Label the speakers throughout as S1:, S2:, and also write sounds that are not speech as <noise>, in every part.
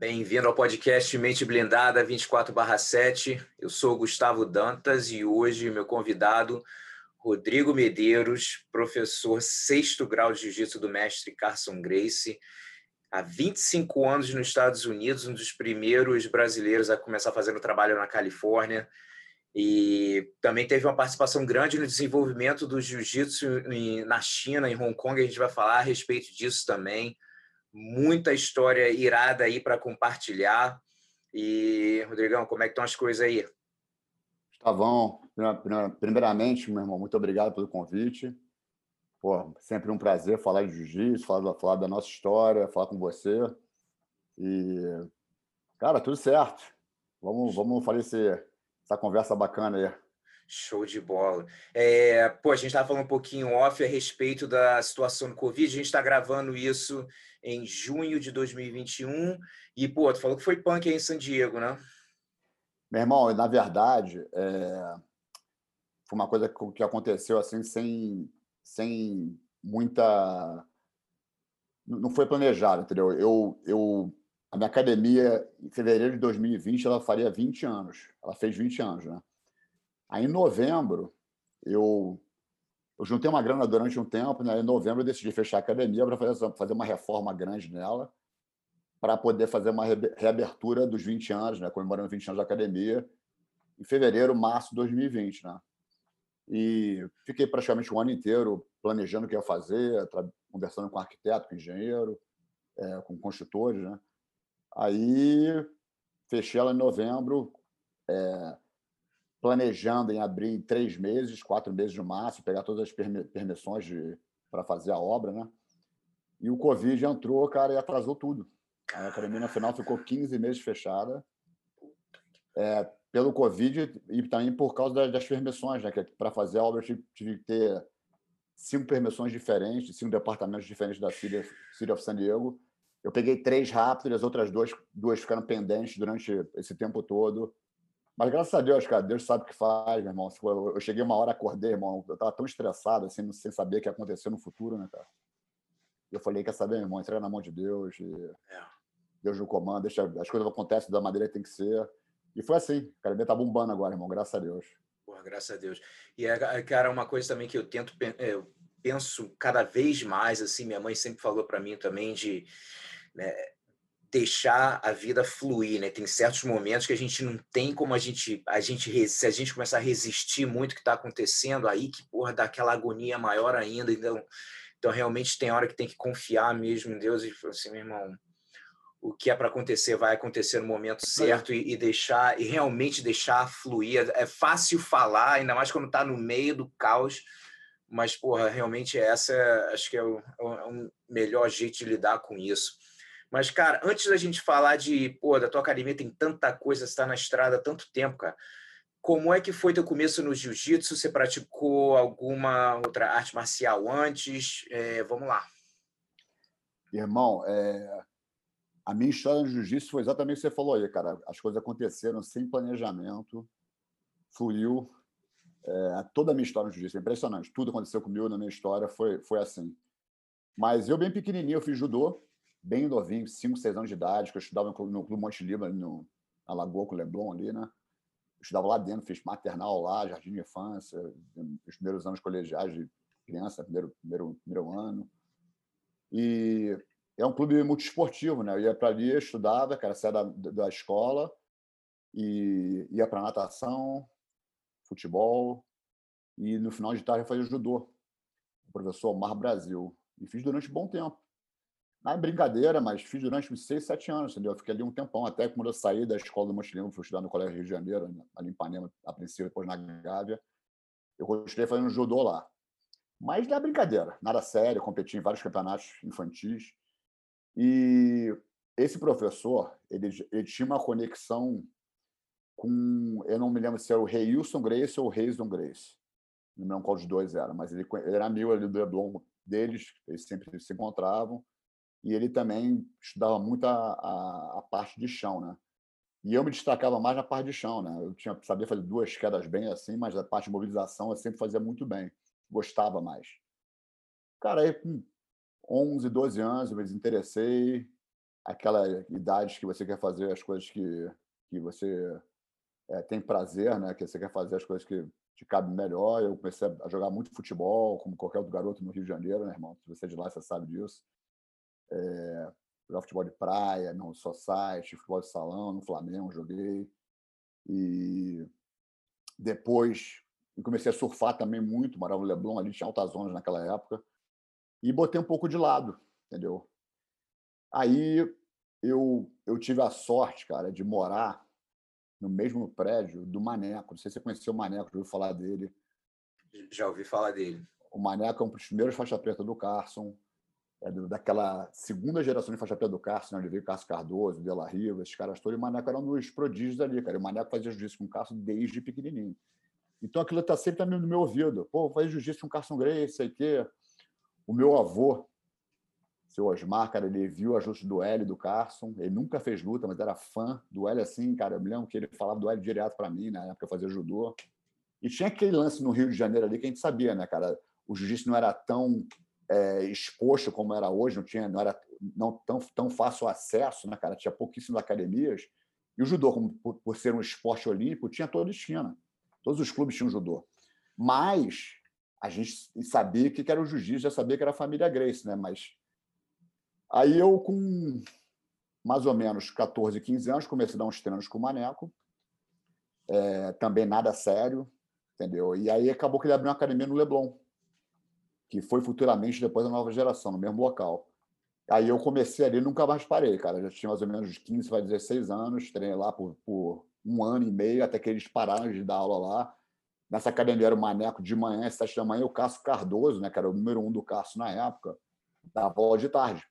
S1: Bem-vindo ao podcast Mente Blindada 24/7. Eu sou Gustavo Dantas e hoje meu convidado Rodrigo Medeiros, professor sexto grau de Jiu-Jitsu do mestre Carson Grace, há 25 anos nos Estados Unidos, um dos primeiros brasileiros a começar fazendo trabalho na Califórnia e também teve uma participação grande no desenvolvimento do jiu-jitsu na China, em Hong Kong, a gente vai falar a respeito disso também. Muita história irada aí para compartilhar. E, Rodrigão, como é que estão as coisas aí?
S2: Gustavão, primeiramente, meu irmão, muito obrigado pelo convite. Pô, sempre um prazer falar de jiu-jitsu, falar, falar da nossa história, falar com você. E, cara, tudo certo. Vamos, vamos fazer esse, essa conversa bacana aí.
S1: Show de bola. É, pô, a gente estava falando um pouquinho off a respeito da situação do Covid. A gente está gravando isso em junho de 2021. E, pô, tu falou que foi punk aí em San Diego, né?
S2: Meu irmão, na verdade, é... foi uma coisa que aconteceu assim, sem, sem muita. Não foi planejado, entendeu? Eu, eu a minha academia, em fevereiro de 2020, ela faria 20 anos. Ela fez 20 anos, né? Aí, em novembro, eu, eu juntei uma grana durante um tempo, né? Em novembro, eu decidi fechar a academia para fazer, fazer uma reforma grande nela, para poder fazer uma reabertura dos 20 anos, né? Comemorando 20 anos da academia, em fevereiro, março de 2020, né? E fiquei praticamente um ano inteiro planejando o que ia fazer, conversando com arquiteto, com engenheiro, é, com construtores, né? Aí fechei ela em novembro, é, planejando em abrir em três meses, quatro meses no máximo, pegar todas as permissões para fazer a obra, né? E o Covid entrou, cara, e atrasou tudo. A academia, no final, ficou 15 meses fechada. É, pelo Covid e também por causa das, permissões, né? Que para fazer a obra eu tive, que ter cinco permissões diferentes, cinco departamentos diferentes da City, City of San Diego eu peguei três rápido, as outras duas, duas ficaram pendentes durante esse tempo todo. Mas graças a Deus, cara, Deus sabe o que faz, meu irmão. Eu cheguei uma hora, acordei, irmão. Eu estava tão estressado, assim, sem saber o que ia acontecer no futuro, né, cara? Eu falei, quer saber, meu irmão? Entrega na mão de Deus. É. Deus no comando, deixa, as coisas acontecem da maneira que tem que ser. E foi assim. A academia tá bombando agora, irmão, graças a Deus.
S1: Porra, graças a Deus. E, é, cara, uma coisa também que eu tento, eu penso cada vez mais, assim, minha mãe sempre falou para mim também de né, deixar a vida fluir, né? Tem certos momentos que a gente não tem como a gente, a gente se a gente começar a resistir muito o que está acontecendo, aí que porra dá aquela agonia maior ainda. Então, então realmente tem hora que tem que confiar mesmo em Deus e assim, meu irmão, o que é para acontecer vai acontecer no momento certo e, e, deixar e realmente deixar fluir. É fácil falar, ainda mais quando está no meio do caos. Mas, porra, realmente essa acho que é o, é o é melhor jeito de lidar com isso. Mas, cara, antes da gente falar de, pô, da tua academia tem tanta coisa, você está na estrada há tanto tempo, cara. Como é que foi teu começo no jiu-jitsu? Você praticou alguma outra arte marcial antes? É, vamos lá.
S2: Irmão, é... a minha história no jiu-jitsu foi exatamente o que você falou aí, cara. As coisas aconteceram sem planejamento, fluiu. É... toda a minha história no jiu-jitsu é impressionante. Tudo aconteceu comigo na minha história foi, foi assim. Mas eu, bem pequenininho, eu fiz judô bem novinho, 5, 6 anos de idade, que eu estudava no, Clube Monte Líbano, no, na Lagoa com o Leblon ali, né? Eu estudava lá dentro, fiz maternal lá, jardim de infância, os primeiros anos colegiais de criança, primeiro, primeiro, primeiro ano. E é um clube multiesportivo, né? Eu ia para ali, estudava, cara, saía da, da escola e ia para natação, futebol e no final de tarde eu fazia judô. O professor Mar Brasil. E fiz durante um bom tempo. Na brincadeira, mas fiz durante uns seis, sete anos, entendeu? Eu fiquei ali um tempão, até quando eu saí da escola do Montenegro, fui estudar no Colégio Rio de Janeiro, ali em Ipanema, a princípio, depois na Gávea. Eu continuei fazendo judô lá. Mas na brincadeira, nada sério, competi em vários campeonatos infantis. E esse professor, ele, ele tinha uma conexão com, eu não me lembro se era o Reilson Grace ou o Reison Grace. Não me lembro qual dos dois era, mas ele, ele era amigo ali do Leblon deles, eles sempre se encontravam e ele também estudava muito a, a, a, parte de chão, né? E eu me destacava mais na parte de chão, né? Eu tinha sabia fazer duas quedas bem assim, mas a parte de mobilização eu sempre fazia muito bem, gostava mais. Cara, aí com 11, 12 anos eu me desinteressei, aquela idade que você quer fazer as coisas que, que você é, tem prazer, né? Que você quer fazer as coisas que te cabem melhor. Eu comecei a jogar muito futebol, como qualquer outro garoto no Rio de Janeiro, né, irmão? Se você é de lá, você sabe disso. É, jogar futebol de praia, não só site, futebol de salão, no Flamengo joguei. E depois comecei a surfar também muito, morava no Leblon, ali tinha altas zonas naquela época. E botei um pouco de lado, entendeu? Aí eu, eu tive a sorte, cara, de morar no mesmo prédio do Maneco. Não sei se você conheceu o Maneco, já ouviu falar dele.
S1: Já ouvi falar dele.
S2: O Maneco é um dos primeiros faixa preta do Carson, é daquela segunda geração de faixa preta do Carson, né? onde veio Carlos Cardoso, De La Riva, esses caras todos. E o Maneco era um dos prodígios ali, cara. E o Maneco fazia jiu-jitsu com o Carson desde pequenininho. Então aquilo está sempre no meu ouvido. Pô, fazer jiu-jitsu com o Carson Grace, sei o quê. O meu avô, seu Osmar, cara, ele viu o ajuste do L do Carson. Ele nunca fez luta, mas era fã do L assim, cara. Eu me lembro que ele falava do L direto para mim, na época eu fazia judô. E tinha aquele lance no Rio de Janeiro ali que a gente sabia, né, cara? O jiu-jitsu não era tão é, exposto como era hoje, não tinha, não era não tão, tão fácil acesso, né, cara? Tinha pouquíssimas academias. E o judô, como, por, por ser um esporte olímpico, tinha toda a esquina. Todos os clubes tinham judô. Mas a gente sabia que era o jiu-jitsu, já sabia que era a família Grace, né? Mas Aí eu, com mais ou menos 14, 15 anos, comecei a dar uns treinos com o Maneco. É, também nada sério, entendeu? E aí acabou que ele abriu uma academia no Leblon, que foi futuramente depois da nova geração, no mesmo local. Aí eu comecei ali nunca mais parei, cara. Já tinha mais ou menos 15 para 16 anos, treinei lá por, por um ano e meio, até que eles pararam de dar aula lá. Nessa academia era o Maneco de manhã, às sete da manhã, o Cássio Cardoso, né, que era o número um do Cássio na época, dava aula de tarde.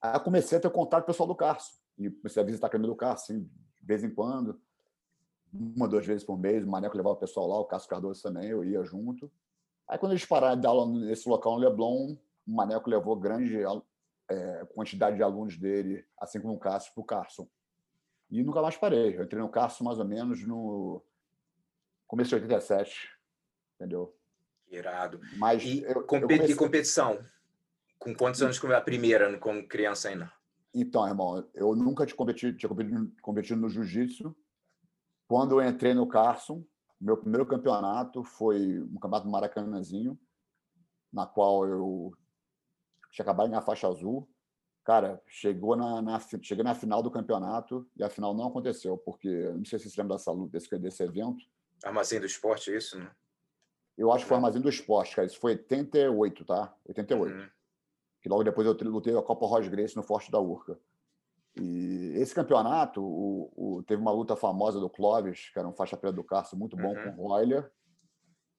S2: Aí eu comecei a ter contato com o pessoal do Carso. E comecei a visitar a academia do Carso, assim, de vez em quando. Uma, duas vezes por mês. O Maneco levava o pessoal lá, o Cássio Cardoso também, eu ia junto. Aí quando eles pararam de dar aula nesse local no Leblon, o Maneco levou grande é, quantidade de alunos dele, assim como o Cássio, para o Carson. E nunca mais parei. Eu entrei no Carson mais ou menos no começo de 87, entendeu?
S1: Irado.
S2: Mas
S1: e,
S2: eu,
S1: competi eu comecei... competição? Com quantos anos a primeira, como criança ainda?
S2: Então, irmão, eu nunca tinha competido, tinha competido, competido no jiu-jitsu. Quando eu entrei no Carson, meu primeiro campeonato foi um campeonato do Maracanãzinho, na qual eu tinha acabado na faixa azul. Cara, chegou na, na, cheguei na final do campeonato e a final não aconteceu, porque não sei se você lembra dessa desse, desse evento.
S1: Armazém do esporte, é isso, né?
S2: Eu acho que foi Armazém do esporte, cara. Isso foi 88, tá? 88. Uhum que logo depois eu lutei a Copa Ross Grace no Forte da Urca. E esse campeonato, o, o, teve uma luta famosa do Clóvis, que era um faixa preta do Carso muito bom uhum. com o Royler,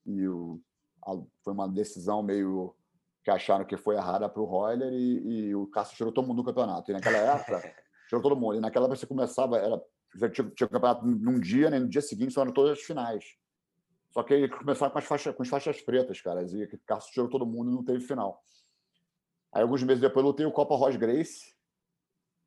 S2: e o, a, foi uma decisão meio que acharam que foi errada para o Royler, e, e, o Carso tirou todo mundo do campeonato. E naquela época, <laughs> tirou todo mundo. E naquela época você começava, era, você tinha, tinha o campeonato num dia, né, no dia seguinte só eram todas as finais. Só que ele começava com as faixas, com as faixas pretas, cara, e o Carso tirou todo mundo e não teve final. Aí, alguns meses depois, lutei o Copa Ross Grace.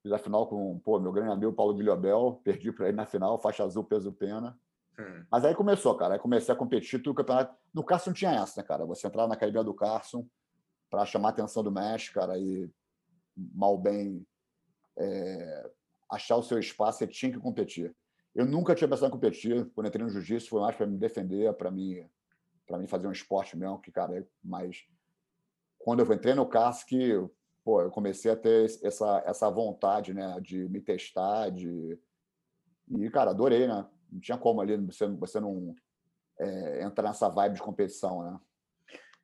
S2: Fiz a final com pô, meu grande amigo Paulo Guilhobel. Perdi para ele na final, faixa azul, peso pena. Hum. Mas aí começou, cara. Aí comecei a competir tudo o campeonato. No Carson tinha essa, né, cara? Você entrar na academia do Carson para chamar a atenção do mestre, cara, e mal bem é, achar o seu espaço, você tinha que competir. Eu nunca tinha pensado em competir. Quando entrei no jiu-jitsu, foi mais para me defender, para mim, para mim fazer um esporte mesmo, que, cara, é mais quando eu entrei no CASC, pô, eu comecei a ter essa, essa vontade, né, de me testar, de... E, cara, adorei, né? Não tinha como ali você, você não é, entrar nessa vibe de competição, né?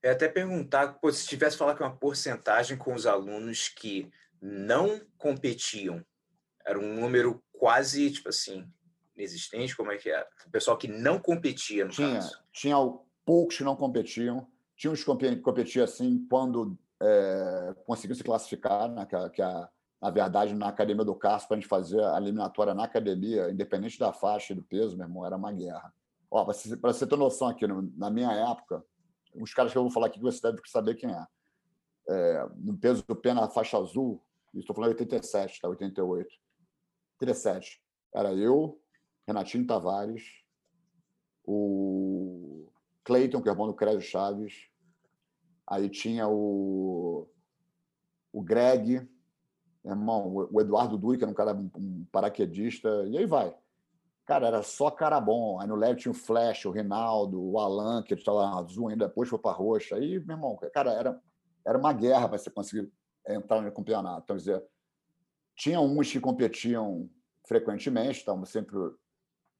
S1: É até perguntar, pô, se tivesse falar que uma porcentagem com os alunos que não competiam, era um número quase, tipo assim, inexistente, como é que é? O pessoal que não competia, no
S2: tinha,
S1: caso.
S2: Tinha poucos que não competiam, tinha uns que competiam assim quando é, conseguiu se classificar, né, que, a, que a, na verdade, na Academia do Carso, para a gente fazer a eliminatória na academia, independente da faixa e do peso, meu irmão, era uma guerra. Para você, você ter noção aqui, na minha época, os caras que eu vou falar aqui que você deve saber quem é. é no peso do pé na faixa azul, estou falando 87, tá? 88. 87. Era eu, Renatinho Tavares, o Cleiton, que é irmão do Crédito Chaves, Aí tinha o, o Greg, irmão, o Eduardo Dui, que era um cara, um paraquedista, e aí vai. Cara, era só cara bom. Aí no leve tinha o Flash, o Rinaldo, o Alan, que estava azul ainda, depois foi para roxa. Aí, meu irmão, cara, era, era uma guerra para você conseguir entrar no campeonato. Então, dizer, tinha uns que competiam frequentemente, estavam sempre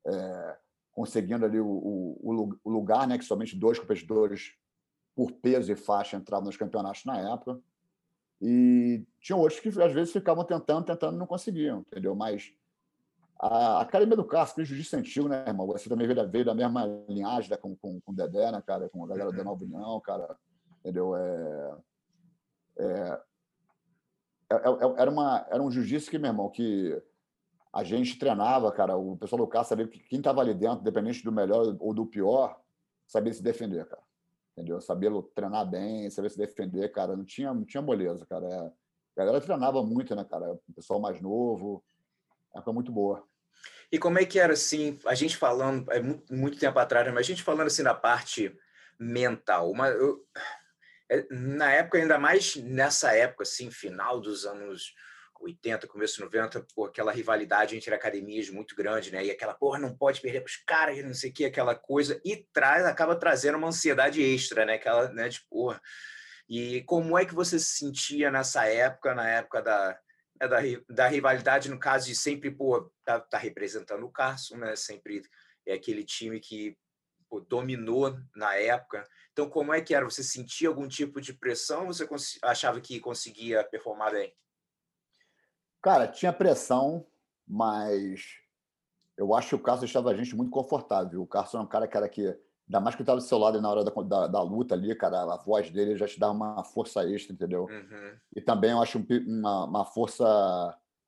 S2: é, conseguindo ali o, o, o, lugar, né, que somente dois competidores por peso e faixa entravam nos campeonatos na época. E tinha outros que às vezes ficavam tentando, tentando, não conseguiam, entendeu? Mas a Academia do Cássio, que é jiu-jitsu antigo, né, irmão? Você também veio da, veio da mesma linhagem né, com, com, com o Dedé, né, cara? Com a galera da. Nova União, cara. Entendeu? É, é, é, é, era, uma, era um jiu-jitsu que, meu irmão, que a gente treinava, cara. O pessoal do Cássio sabia que quem estava ali dentro, independente do melhor ou do pior, sabia se defender, cara entendeu? Sabia treinar bem, sabia se defender, cara. Não tinha, não tinha moleza, cara. É, a galera treinava muito, né, cara? O pessoal mais novo. Época muito boa.
S1: E como é que era assim, a gente falando, é muito, muito tempo atrás, mas a gente falando assim da parte mental. Uma, eu, é, na época, ainda mais nessa época, assim, final dos anos 80, começo 90, pô, aquela rivalidade entre academias muito grande, né? E aquela, porra, não pode perder para os caras, não sei o que, aquela coisa, e traz, acaba trazendo uma ansiedade extra, né? Aquela, né, de porra. E como é que você se sentia nessa época, na época da, né, da, da rivalidade, no caso de sempre, pô, tá, tá representando o Carson, né? Sempre é aquele time que pô, dominou na época. Então, como é que era? Você sentia algum tipo de pressão? Você achava que conseguia performar bem?
S2: Cara, tinha pressão, mas eu acho que o Carlos deixava a gente muito confortável. O Carlos é um cara que era que, ainda mais que estava do seu lado na hora da, da, da, luta ali, cara, a voz dele já te dá uma força extra, entendeu? Uhum. E também eu acho uma, uma força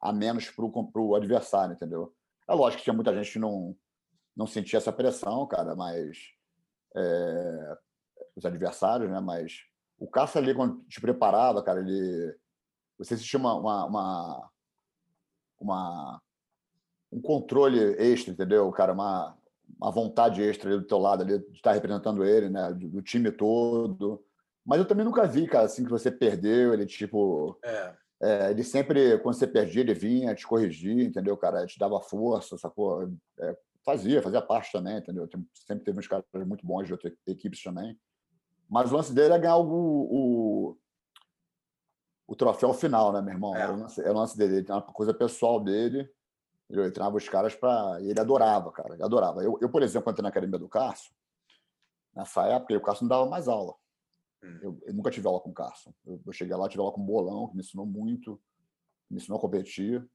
S2: a menos para o adversário, entendeu? É lógico que tinha muita gente que não, não sentia essa pressão, cara, mas. É, os adversários, né? Mas o Cássio ali, quando te preparava, cara, ele. Você sentia uma, uma, uma uma, um controle extra, entendeu? Cara, uma, uma vontade extra do teu lado ali, de estar representando ele, né? Do, do, time todo. Mas eu também nunca vi, cara, assim, que você perdeu, ele tipo. É. É, ele sempre, quando você perdia, ele vinha te corrigir, entendeu, cara? Te dava força, sacou? É, fazia, fazia parte também, entendeu? Sempre teve uns caras muito bons de outras equipes também. Mas o lance dele é ganhar o, o, o troféu final, né, meu irmão? É. Era, o lance, era o lance dele, ele tinha uma coisa pessoal dele. Ele treinava os caras para. Ele adorava, cara, ele adorava. Eu, eu, por exemplo, entrei na academia do Carson, nessa época, o Carson não dava mais aula. Hum. Eu, eu, nunca tive aula com o Carson. Eu, eu, cheguei lá, tive aula com o Bolão, que me ensinou muito, me ensinou a competir.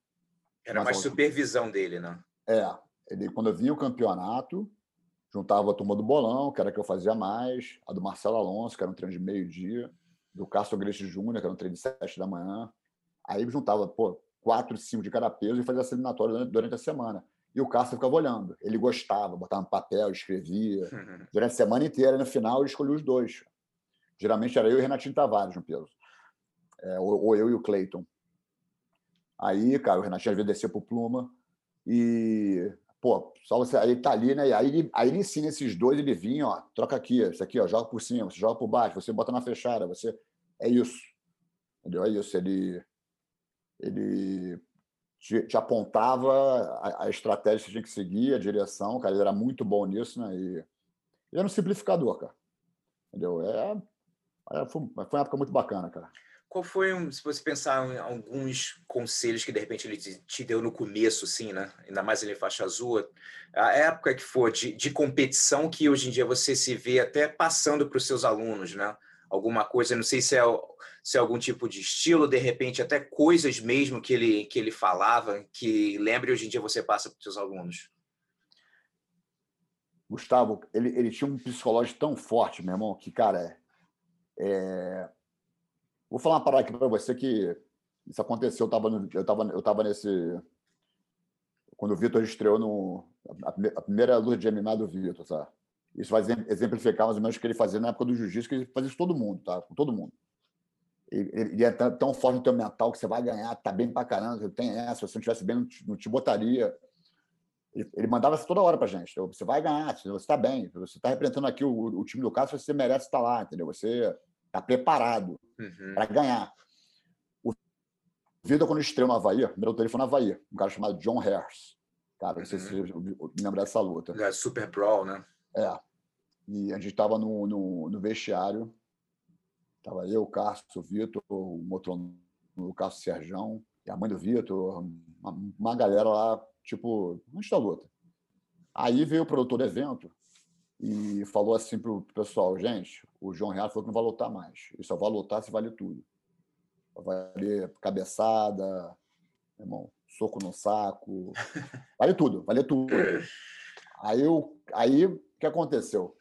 S1: Era mais supervisão dele, né?
S2: É. Ele, quando eu via o campeonato, juntava a turma do Bolão, que era a que eu fazia mais, a do Marcelo Alonso, que era um treino de meio-dia do Castro Grete Júnior, que era um treino de sete da manhã. Aí juntava, pô, quatro, cinco de cada peso e fazia essa eliminatória durante, a semana. E o Castro ficava olhando. Ele gostava, botava no papel, escrevia. <laughs> Durante a semana inteira, no final, ele escolhia os dois. Geralmente era eu e o Renatinho Tavares no peso. É, ou, ou, eu e o Cleiton. Aí, cara, o Renatinho às vezes descia pro Pluma e pô, só você, aí tá ali, né? Aí ele, aí ele ensina esses dois, ele vinha, ó, troca aqui, isso aqui, ó, joga por cima, você joga por baixo, você bota na fechada, você é isso. Entendeu? É isso, ele ele te, te apontava a, a, estratégia que você tinha que seguir, a direção, cara, ele era muito bom nisso, né? E ele era um simplificador, cara. Entendeu? É, é foi, foi uma época muito bacana, cara.
S1: Qual foi, um, se você pensar em alguns conselhos que de repente ele te, deu no começo, assim, né? Ainda mais ele faixa azul, a época que for de, de competição que hoje em dia você se vê até passando para os seus alunos, né? Alguma coisa, não sei se é, se é algum tipo de estilo, de repente até coisas mesmo que ele, que ele falava, que lembre hoje em dia você passa para os seus alunos.
S2: Gustavo, ele, ele tinha um psicológico tão forte, meu irmão, que, cara, é, Vou falar uma parada aqui para você que isso aconteceu. Eu estava eu tava, eu tava nesse. Quando o Vitor estreou no. A primeira luta de MMA do Vitor, tá? Isso vai exemplificar mais ou menos o que ele fazia na época do jiu-jitsu, que ele fazia isso todo mundo, tá? Com todo mundo. Ele, ele é tão forte no teu mental que você vai ganhar, tá bem pra caramba, tem essa, se você não estivesse bem, não te, não te botaria. Ele, ele mandava isso toda hora pra gente. Você vai ganhar, você está bem, você está representando aqui o, o, time do caso, você merece estar lá, entendeu? Você está preparado uhum. para ganhar. O Vitor, quando estreou no Havaí, primeiro dele foi no Havaí, um cara chamado John Harris. Cara, não sei se você me lembra dessa luta.
S1: É Super Brawl, né?
S2: É. E a gente estava no, no, no, vestiário. Tava eu, o Cássio, o Vitor, o Motron, o Cássio Serjão, e a mãe do Vitor, uma, uma, galera lá, tipo, antes da luta. Aí veio o produtor do evento e falou assim pro pessoal, gente, o João Real falou que não vai lutar mais. Ele só vai lutar se vale tudo. Vai valer cabeçada, irmão, soco no saco, <laughs> vale tudo, vale tudo. Aí, eu, aí o que aconteceu?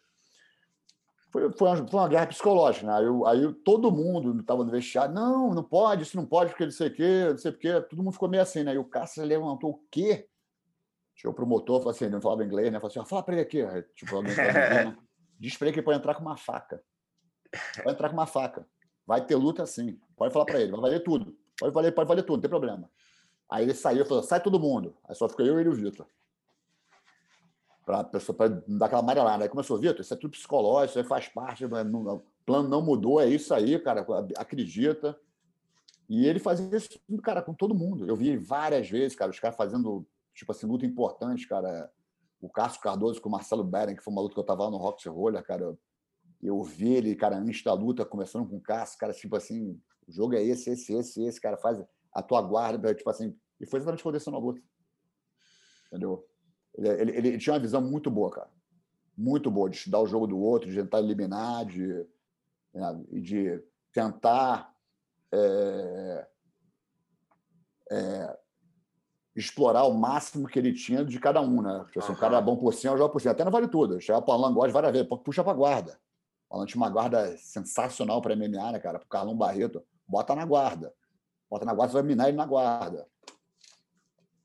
S2: Foi, foi, uma, foi uma guerra psicológica, né? Aí, eu, aí todo mundo estava no vestiário, não, não pode, isso não pode, porque não sei o quê, não sei o quê. Todo mundo ficou meio assim, né? E o Cássio levantou o quê? Chegou o promotor, falou assim, não falava inglês, né? Falou assim, fala para ele aqui. Tipo, alguém né? <laughs> Diz para ele que ele pode entrar com uma faca. Vai entrar com uma faca. Vai ter luta sim. Pode falar para ele, vai valer tudo. Pode valer, pode valer tudo, não tem problema. Aí ele saiu e falou: sai todo mundo. Aí só ficou eu e ele e o Vitor. Para pessoa para dar aquela amarelada. Aí começou, Vitor, isso é tudo psicológico, isso aí faz parte, o plano não mudou, é isso aí, cara, acredita. E ele fazia isso, cara, com todo mundo. Eu vi várias vezes, cara, os caras fazendo, tipo assim, luta importante, cara. O Cássio Cardoso com o Marcelo Beren, que foi uma luta que eu tava lá no Rock Roller, cara. Eu vi ele, cara, antes da luta, conversando com o Cássio, cara, tipo assim, o jogo é esse, esse, esse, esse, cara, faz a tua guarda, tipo assim. E foi exatamente que na luta. Entendeu? Ele, ele, ele, tinha uma visão muito boa, cara. Muito boa, de estudar o jogo do outro, de tentar eliminar, de, né, de tentar é, é, explorar o máximo que ele tinha de cada um, né? Tipo assim, uhum. um cara bom por cima, joga por cima. Até não vale tudo. Chega para o Alan Góes várias vezes, puxa para guarda. O Alan tinha uma guarda sensacional para MMA, né, cara? Para o Carlão Barreto. Bota na guarda. Bota na guarda, você vai minar ele na guarda.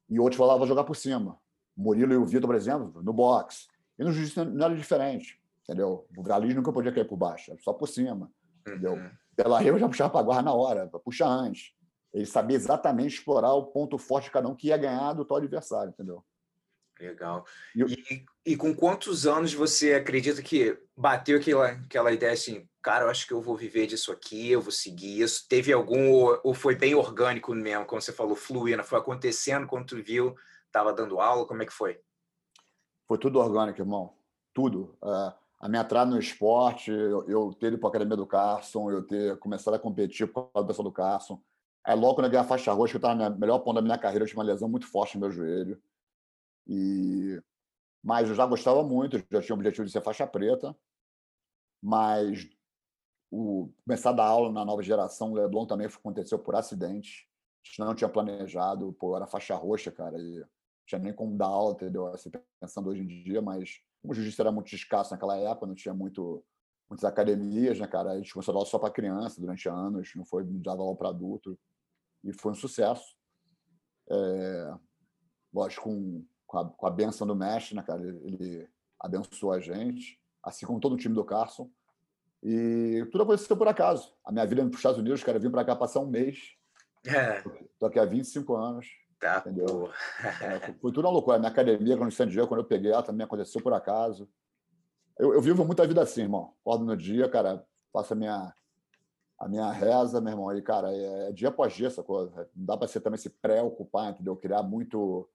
S2: E outros falavam, vou jogar por cima. Murilo e o Vitor, por exemplo, no boxe. E no jiu-jitsu não era diferente, entendeu? O Galis nunca podia cair por baixo, só por cima, entendeu? Uhum. Pela Rio já puxava para a guarda na hora, puxa antes. Ele sabia exatamente explorar o ponto forte de cada um que ia ganhar do tal adversário, entendeu?
S1: Legal. E, e, e, com quantos anos você acredita que bateu aquela, aquela ideia assim, cara, eu acho que eu vou viver disso aqui, eu vou seguir isso? Teve algum, ou, ou foi bem orgânico mesmo, como você falou, fluindo? Foi acontecendo quando tu viu, estava dando aula, como é que foi?
S2: Foi tudo orgânico, irmão. Tudo. Uh, a minha entrada no esporte, eu, eu ter ido para a academia do Carson, eu ter começado a competir com a pessoa do Carson. É logo quando eu ganhei a faixa roxa, eu estava no melhor ponto da minha carreira, eu tinha uma lesão muito forte no meu joelho. E mas eu já gostava muito, já tinha o objetivo de ser faixa preta, mas o começar a dar aula na nova geração, o Leblon também aconteceu por acidente. A gente não tinha planejado, pô, era faixa roxa, cara, e tinha nem como dar aula, entendeu? Assim, pensando hoje em dia, mas o jiu-jitsu era muito escasso naquela época, não tinha muito muitas academias, né, cara? A gente começou a dar aula só para criança durante anos, não foi dava aula para adulto, e foi um sucesso. É, lógico, com com a, com a benção do mestre, né, cara? Ele, ele abençoou a gente, assim como todo o time do Carson. E tudo aconteceu por acaso. A minha vida para os Estados Unidos, cara, eu vim para cá passar um mês. É. Tô aqui há 25 anos. Tá, entendeu? É, foi tudo uma loucura. A minha academia, quando em Diego, quando eu peguei ela, também aconteceu por acaso. Eu, eu vivo muita vida assim, irmão. Acordo no dia, cara, faço a minha, a minha reza, meu irmão. E, cara, é, é dia após dia essa coisa. Não dá para você também se preocupar, entendeu? Criar muito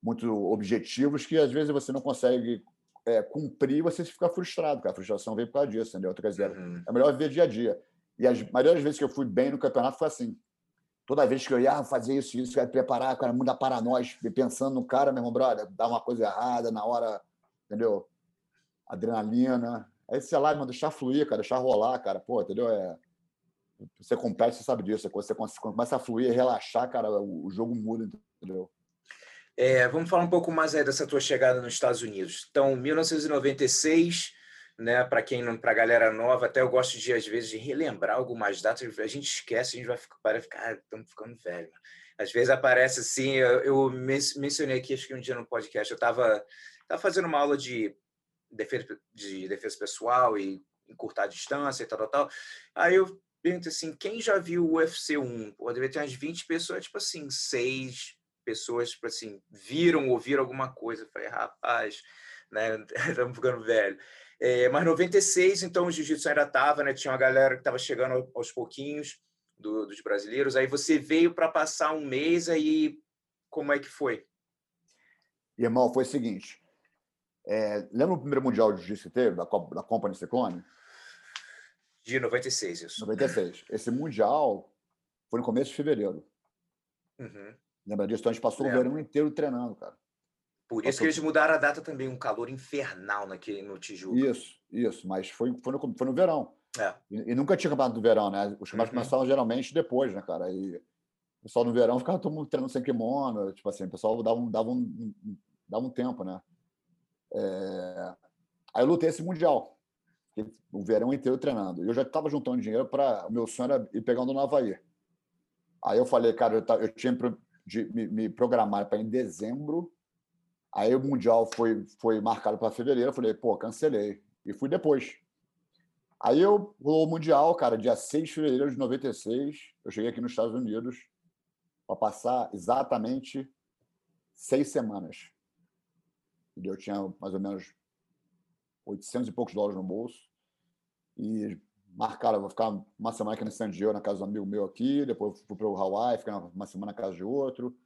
S2: muito objetivos que às vezes você não consegue é, cumprir, você fica frustrado, cara. A frustração vem por causa disso, entendeu? Quer dizer, uhum. é melhor viver dia a dia. E as maiores vezes que eu fui bem no campeonato foi assim. Toda vez que eu ia ah, fazer isso, isso, ia preparar, cara, muda para nós, pensando no cara, meu irmão, brother, dá uma coisa errada na hora, entendeu? Adrenalina. Aí você lá, mano, deixar fluir, cara, deixar rolar, cara, pô, entendeu? É, você compete, você sabe disso. Quando você começa a fluir, relaxar, cara, o jogo muda, entendeu?
S1: É, vamos falar um pouco mais aí dessa tua chegada nos Estados Unidos. Então, 1996, né? Para quem não, para galera nova, até eu gosto de às vezes de relembrar algumas datas. A gente esquece, a gente vai ficar, para ficar, estamos ficando velho. Às vezes aparece assim. Eu, eu mencionei aqui, acho que um dia no podcast, eu estava tava fazendo uma aula de defesa, de defesa pessoal e encurtar a distância e tal, tal, tal. Aí eu pergunto assim, quem já viu o UFC 1? Pô, deve ter umas 20 pessoas, tipo assim, seis pessoas, tipo assim, viram, ouviram alguma coisa. Eu falei, rapaz, né, <laughs> estamos ficando velho. É, mas 96, então, o jiu-jitsu ainda estava, né? Tinha uma galera que estava chegando aos pouquinhos. do, dos brasileiros. Aí você veio para passar um mês, aí como é que foi?
S2: Irmão, foi o seguinte. É, lembra o primeiro Mundial de Jiu-Jitsu teve, da, da Company Ciclone?
S1: De 96, isso.
S2: 96. Esse Mundial foi no começo de fevereiro.
S1: Uhum.
S2: Lembra disso? Então a gente passou Lembra. o verão inteiro treinando, cara.
S1: Por isso passou... que eles mudaram a data também, um calor infernal naquele, no Tijuca.
S2: Isso, isso. Mas foi, foi, no, foi no verão.
S1: É.
S2: E, e, nunca tinha campeonato do verão, né? Os campeonatos uhum. começavam geralmente depois, né, cara? E o pessoal no verão ficava todo mundo treinando sem kimono, tipo assim, o pessoal dava um, dava um, dava um tempo, né? É... Aí eu lutei esse Mundial, o verão inteiro treinando. Eu já estava juntando dinheiro para. O meu sonho era ir pegando no Havaí. Aí eu falei, cara, eu, eu tinha de me, me programar para em dezembro. Aí o Mundial foi, foi marcado para fevereiro. Eu falei, pô, cancelei. E fui depois. Aí eu rolou o Mundial, cara, dia 6 de fevereiro de 96. Eu cheguei aqui nos Estados Unidos para passar exatamente seis semanas. Eu tinha mais ou menos 800 e poucos dólares no bolso. E marcaram, vou ficar uma semana aqui no San Diego, na casa do amigo meu aqui, depois fui para o Hawaii, ficar uma semana na casa de outro.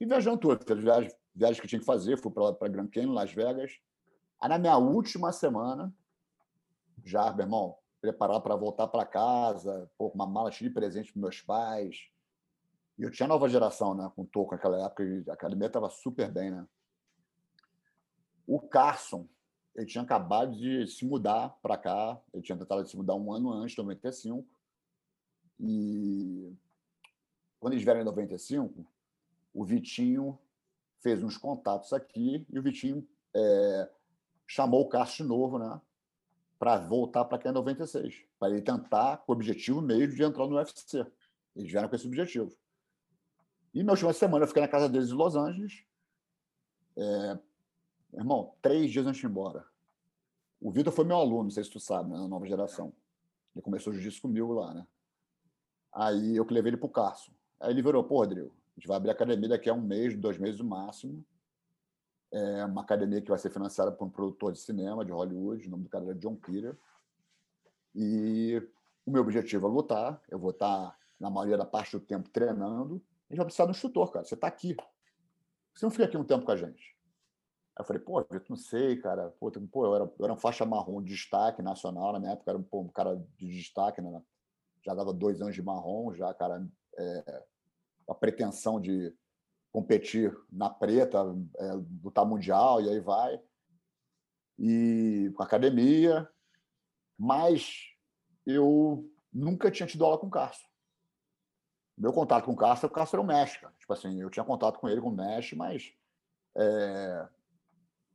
S2: E viajando tudo, fiz viagens, viagens que tinha que fazer, fui para Grand Canyon, Las Vegas. Aí na minha última semana, já, meu irmão, preparar para voltar para casa, pô, uma mala cheia de presente para meus pais. E eu tinha nova geração, né, com Toco naquela época, a academia estava super bem, né? O Carson, ele tinha acabado de se mudar para cá, ele tinha tentado se mudar um ano antes, em 95. E quando eles vieram em 95, o Vitinho fez uns contatos aqui e o Vitinho é, chamou o Cássio de novo, né? Para voltar para cá em 96, para ele tentar com o objetivo mesmo de entrar no UFC. Eles vieram com esse objetivo. E na última semana eu fiquei na casa deles em Los Angeles. É, Irmão, três dias antes de ir embora. O Vitor foi meu aluno, não sei se tu sabe, né, na nova geração. Ele começou jiu-jitsu comigo lá, né? Aí eu que levei ele pro Carson. Aí ele virou, pô, Rodrigo, gente vai abrir academia daqui a um mês, dois meses no máximo. É uma academia que vai ser financiada por um produtor de cinema de Hollywood, o nome do cara é John Peter. E o meu objetivo é lutar. Eu vou estar, na maioria da parte do tempo, treinando. A gente vai precisar de um instrutor, cara. Você está aqui. Você não fica aqui um tempo com a gente. Aí eu falei, pô, Vitor, não sei, cara. Pô eu, era, eu era um faixa marrom de destaque nacional, na minha época era um, pô, um cara de destaque, né? Já dava dois anos de marrom, já, cara, é, a pretensão de competir na preta, é, lutar mundial, e aí vai. E com academia, mas eu nunca tinha tido aula com o Cássio. Meu contato com o Cássio, o Cássio era mestre, cara. Tipo assim, eu tinha contato com ele como mestre, mas é,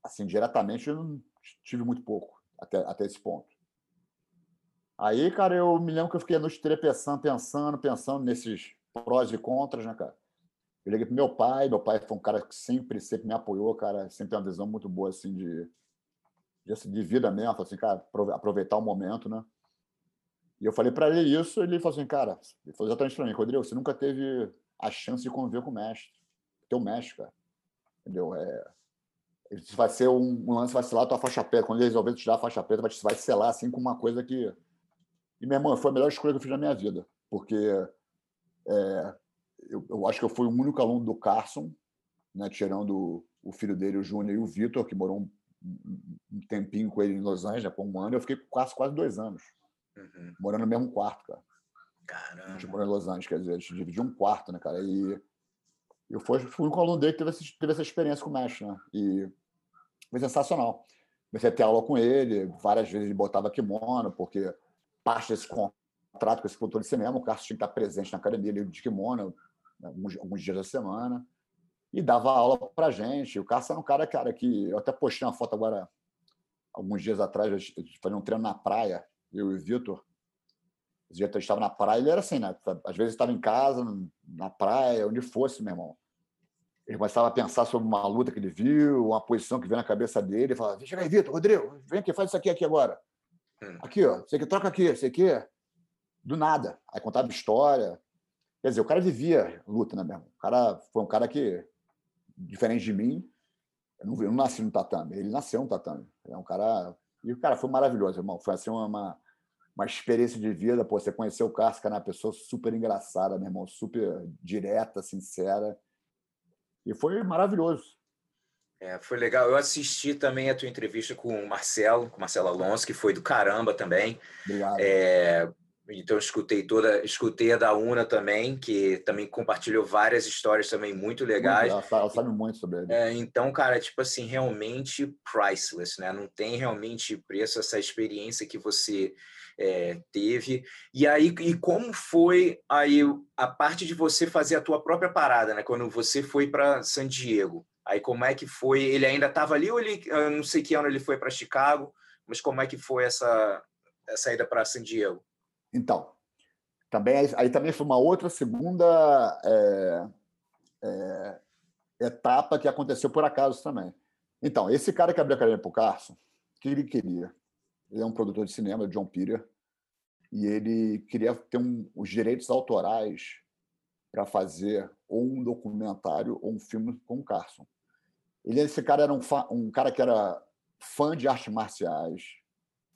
S2: assim, diretamente eu não tive muito pouco até, até esse ponto. Aí, cara, eu me lembro que eu fiquei a noite inteira pensando, pensando, pensando nesses prós e contras, né, cara? Eu liguei pro meu pai, meu pai foi um cara que sempre, sempre me apoiou, cara, sempre tem uma visão muito boa, assim, de, de, assim, de vida mesmo, assim, cara, aproveitar o momento, né? E eu falei para ele isso, ele falou assim, cara, ele falou exatamente para mim, Rodrigo, você nunca teve a chance de conviver com o mestre, teu mestre, cara, entendeu? É, vai ser um, um lance, vai selar a tua faixa preta. Quando ele resolver te dar a faixa preta, vai, vai selar assim com uma coisa que. E, meu irmão, foi a melhor escolha que eu fiz na minha vida, porque é, eu, eu, acho que eu fui o único aluno do Carson, né, tirando o filho dele, o Júnior, e o Vitor, que morou um, um, tempinho com ele em Los Angeles, por um ano. Eu fiquei quase, quase dois anos, uhum. morando no mesmo quarto, cara.
S1: Caramba.
S2: A gente morou em Los Angeles, quer dizer, a gente dividiu um quarto, né, cara? E eu fui, fui o único aluno dele que teve essa, teve essa experiência com o mestre, né? E foi sensacional. Comecei a ter aula com ele, várias vezes ele botava kimono, porque parte desse contrato com esse produtor de cinema, o Carlos tinha que estar presente na academia de kimono né, alguns, alguns dias da semana e dava aula para gente. O Carlos era um cara, cara, que eu até postei uma foto agora, alguns dias atrás, fazia um treino na praia, eu e o Vitor. Esse dia estava na praia, ele era assim, né? Às vezes estava em casa, na praia, onde fosse, meu irmão. Ele começava a pensar sobre uma luta que ele viu, uma posição que veio na cabeça dele, e falava: Chega aí, Vitor, Rodrigo, vem aqui, faz isso aqui, aqui agora. Hum. Aqui, ó, você que troca aqui, você aqui. Do nada. Aí contava história. Quer dizer, o cara vivia luta, né, mesmo? O cara foi um cara que, diferente de mim, eu não, eu não nasci no tatame, ele nasceu no tatame. É um cara. E o cara foi maravilhoso, irmão. Foi assim uma, uma experiência de vida. Pô, você conheceu o que era uma pessoa super engraçada, meu irmão, super direta, sincera. E foi maravilhoso.
S1: É, foi legal. Eu assisti também a tua entrevista com o Marcelo, com o Marcelo Alonso, que foi do caramba também.
S2: Obrigado.
S1: É, então escutei toda, escutei a da Una também, que também compartilhou várias histórias também muito legais.
S2: Ela, ela sabe muito sobre ele.
S1: É, então, cara, tipo assim, realmente priceless, né? Não tem realmente preço essa experiência que você é, teve. E aí, e como foi aí a parte de você fazer a tua própria parada, né? Quando você foi para San Diego, aí como é que foi? Ele ainda estava ali ou ele, eu não sei que ano ele foi para Chicago, mas como é que foi essa, essa ida para San Diego?
S2: Então, também aí também foi uma outra segunda é, é, etapa que aconteceu por acaso também. Então, esse cara que abriu a academia para o Carson, o que ele queria? Ele é um produtor de cinema, John Peter, e ele queria ter um, os direitos autorais para fazer ou um documentário ou um filme com o Carson. Ele, esse cara era um, um cara que era fã de artes marciais,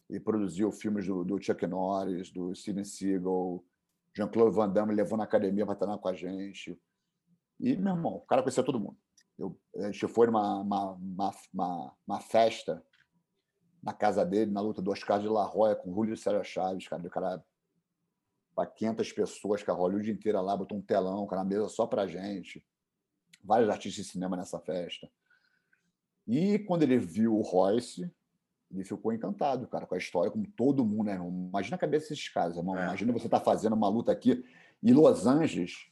S2: e produziu filmes do, do Chuck Norris, do Steven Seagal, Jean-Claude Van Damme levou na academia para treinar com a gente. E, meu irmão, o cara conhecia todo mundo. Eu, a gente foi numa uma, uma, uma, uma, festa na casa dele, na luta do Oscar de La Roya com Julio César Chaves, cara. O cara para 500 pessoas, que a Hollywood inteira lá, botou um telão, cara, na mesa só para gente. Vários artistas de cinema nessa festa. E quando ele viu o Royce, ele ficou encantado, cara, com a história, como todo mundo, né, irmão? Imagina a cabeça desses caras, irmão. É. Imagina você estar tá fazendo uma luta aqui. E Los Angeles,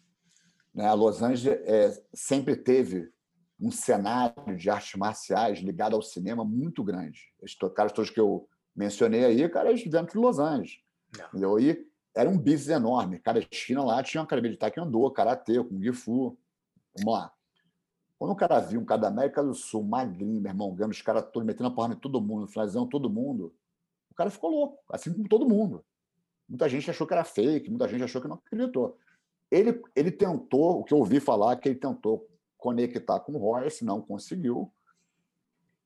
S2: né? Los Angeles é, sempre teve um cenário de artes marciais ligado ao cinema muito grande. Esses caras todos que eu mencionei aí, cara, eles vieram de Los Angeles. Entendeu? E era um business enorme. Cada China lá tinha uma academia de taekwondo, karatê, com gifu. Vamos lá. Quando o cara viu um cara da América do Sul, magrinho, meu irmão, ganhando os caras todos, metendo a porra em todo mundo, finalizando todo mundo, o cara ficou louco, assim como todo mundo. Muita gente achou que era fake, muita gente achou que não acreditou. Ele, ele tentou, o que eu ouvi falar, que ele tentou conectar com o Royce, não conseguiu,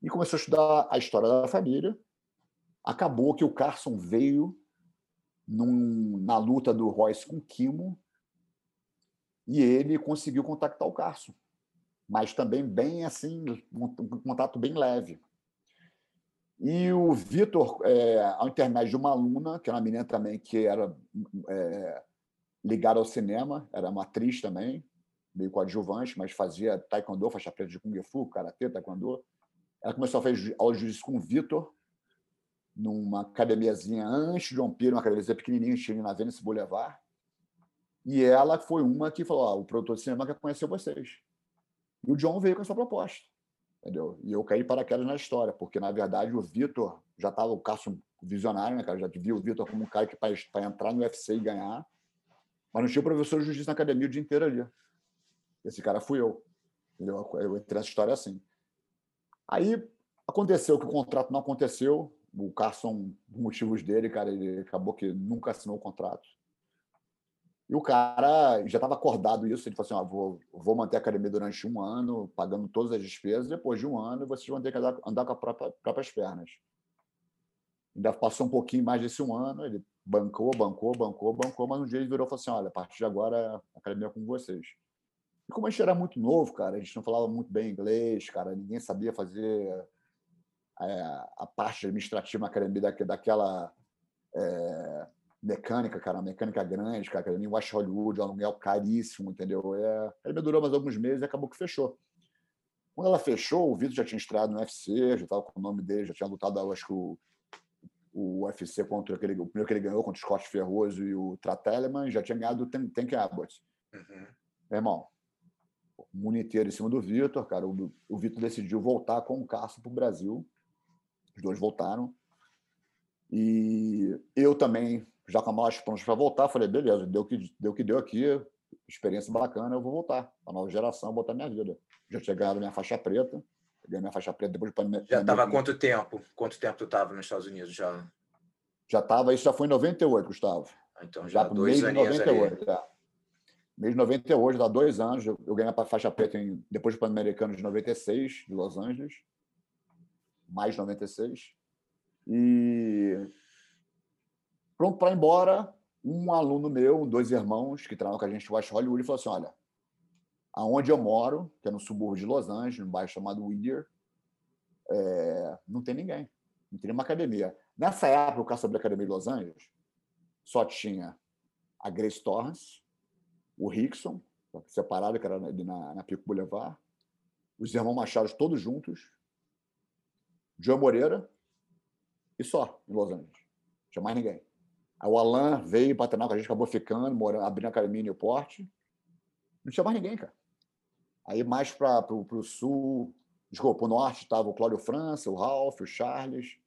S2: e começou a estudar a história da família. Acabou que o Carson veio num, na luta do Royce com o Kimo, e ele conseguiu contactar o Carson mas também bem assim, um, contato bem leve. E o Vitor, é, ao intermédio de uma aluna, que era uma menina também que era é, ligada ao cinema, era uma atriz também, meio coadjuvante, mas fazia taekwondo, faixa preta de kung fu, karatê, taekwondo. Ela começou a fazer aula de com o Vitor, numa academiazinha antes de João uma academia pequenininha, tinha na Venice Boulevard. E ela foi uma que falou: oh, o produtor de cinema quer conhecer vocês. E o John veio com essa proposta. Entendeu? E eu caí paraquedas na história, porque, na verdade, o Vitor já estava, o Cássio visionário, né, cara? Já via o Vitor como um cara que para entrar no UFC e ganhar, mas não tinha o professor de justiça na academia o dia inteiro ali. Esse cara fui eu. Entendeu? Eu entrei nessa história assim. Aí aconteceu que o contrato não aconteceu. O Carson, motivos dele, cara, ele acabou que nunca assinou o contrato. E o cara já estava acordado isso, ele falou assim, ah, vou, vou manter a academia durante um ano, pagando todas as despesas, depois de um ano vocês vão ter que andar, andar com as própria, próprias pernas. Ainda passou um pouquinho mais desse um ano, ele bancou, bancou, bancou, bancou, mas um dia ele virou e falou assim, olha, a partir de agora a academia é com vocês. E como a gente era muito novo, cara, a gente não falava muito bem inglês, cara, ninguém sabia fazer é, a parte administrativa na academia daquela... É, mecânica, cara, mecânica grande, cara, academia West Hollywood, um aluguel caríssimo, entendeu? É, a me durou mais alguns meses e acabou que fechou. Quando ela fechou, o Vitor já tinha estreado no UFC, já estava com o nome dele, já tinha lutado, acho que o, o UFC contra aquele, o primeiro que ele ganhou contra o Scott Ferroso e o Trateleman, já tinha ganhado o Tank Abbott. Uhum. irmão, o mundo inteiro em cima do Vitor, cara, o, o Vitor decidiu voltar com o Cássio para o Brasil. Os dois voltaram. E eu também já com a mala pronta para voltar, falei, beleza, deu que deu que deu aqui, experiência bacana, eu vou voltar. A nova geração, botar minha vida. Já tinha ganhado minha faixa preta, ganhei minha faixa preta depois de
S1: Já estava quanto tempo? Quanto tempo tu estava nos Estados Unidos já?
S2: Já estava, isso já foi em 98, Gustavo.
S1: Ah, então já, já dois
S2: mês de 98, é. Mês de 98, dá dois anos, eu, eu ganhei a faixa preta em, depois do Pan-Americano de 96, de Los Angeles, mais 96. E Pronto para ir embora, um aluno meu, dois irmãos que trabalham com a gente no West Hollywood, falou assim: olha, aonde eu moro, que é no subúrbio de Los Angeles, num bairro chamado Whittier, é, não tem ninguém. Não tem nenhuma academia. Nessa época, o caso sobre a Academia de Los Angeles só tinha a Grace Torrance, o Rickson, separado, que era na, na Pico Boulevard, os irmãos Machado todos juntos, João Moreira e só, em Los Angeles. Não tinha mais ninguém. O Alan veio para treinar com a gente, acabou ficando, morando, abrindo a academia em Newport. Não tinha mais ninguém, cara. Aí mais para o sul, desculpa, para o norte estava o Cláudio França, o Ralph, o Charles,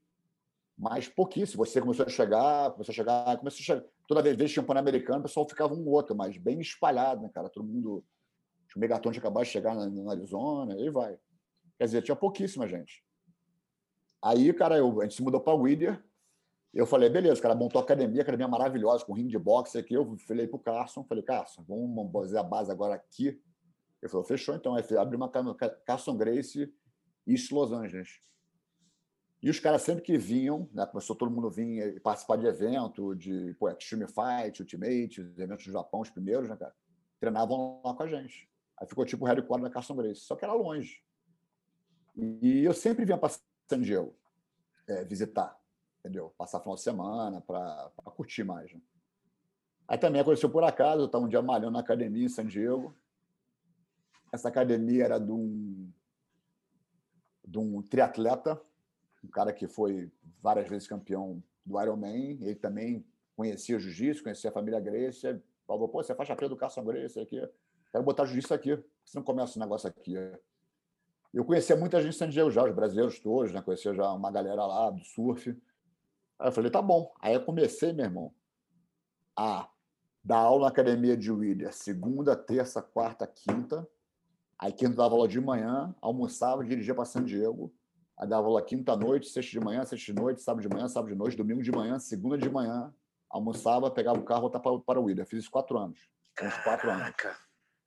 S2: mas pouquíssimo. Você começou a chegar, começou a chegar, começou a chegar. Toda vez que tinha um pan-americano, o pessoal ficava um outro, mas bem espalhado, né, cara? Todo mundo. Os megatons acabaram de chegar na, na Arizona, aí vai. Quer dizer, tinha pouquíssima gente. Aí, cara, eu, a gente se mudou para Whittier. Eu falei, beleza, cara montou a academia, academia maravilhosa, com ringue de boxe aqui. Eu falei pro Carson, falei, Carson, vamos fazer a base agora aqui. Ele falou, fechou então. Aí abri uma Carson Grace East Los Angeles. E os caras sempre que vinham, né, começou todo mundo vir participar de evento, de pô, Extreme Fight, Ultimate, eventos do Japão, os primeiros, né, cara? Treinavam lá com a gente. Aí ficou tipo o headquarter da Carson Grace, só que era longe. E eu sempre vinha para San Diego é, visitar, entendeu? Passar final de semana para curtir mais. Né? Aí também aconteceu por acaso, eu estava um dia malhando na academia em San Diego. Essa academia era de um, de um triatleta um cara que foi várias vezes campeão do Ironman, ele também conhecia jiu-jitsu, conhecia a família Gracie, falou, pô, você é faixa preta do Carson Gracie aqui, quero botar jiu-jitsu aqui, você não começa esse negócio aqui. Eu conhecia muita gente em San Diego já, os brasileiros todos, né? conhecia já uma galera lá do surf. Aí eu falei, tá bom. Aí eu comecei, meu irmão, a dar aula na academia de William, segunda, terça, quarta, quinta. Aí quinta dava aula de manhã, almoçava, dirigia para San Diego. Aí dava aula quinta-noite, sexta de manhã, sexta de noite, sábado de manhã, sábado de noite, domingo de manhã, segunda de manhã. Almoçava, pegava o carro, voltava para, para o William. Fiz isso quatro anos. Uns quatro anos.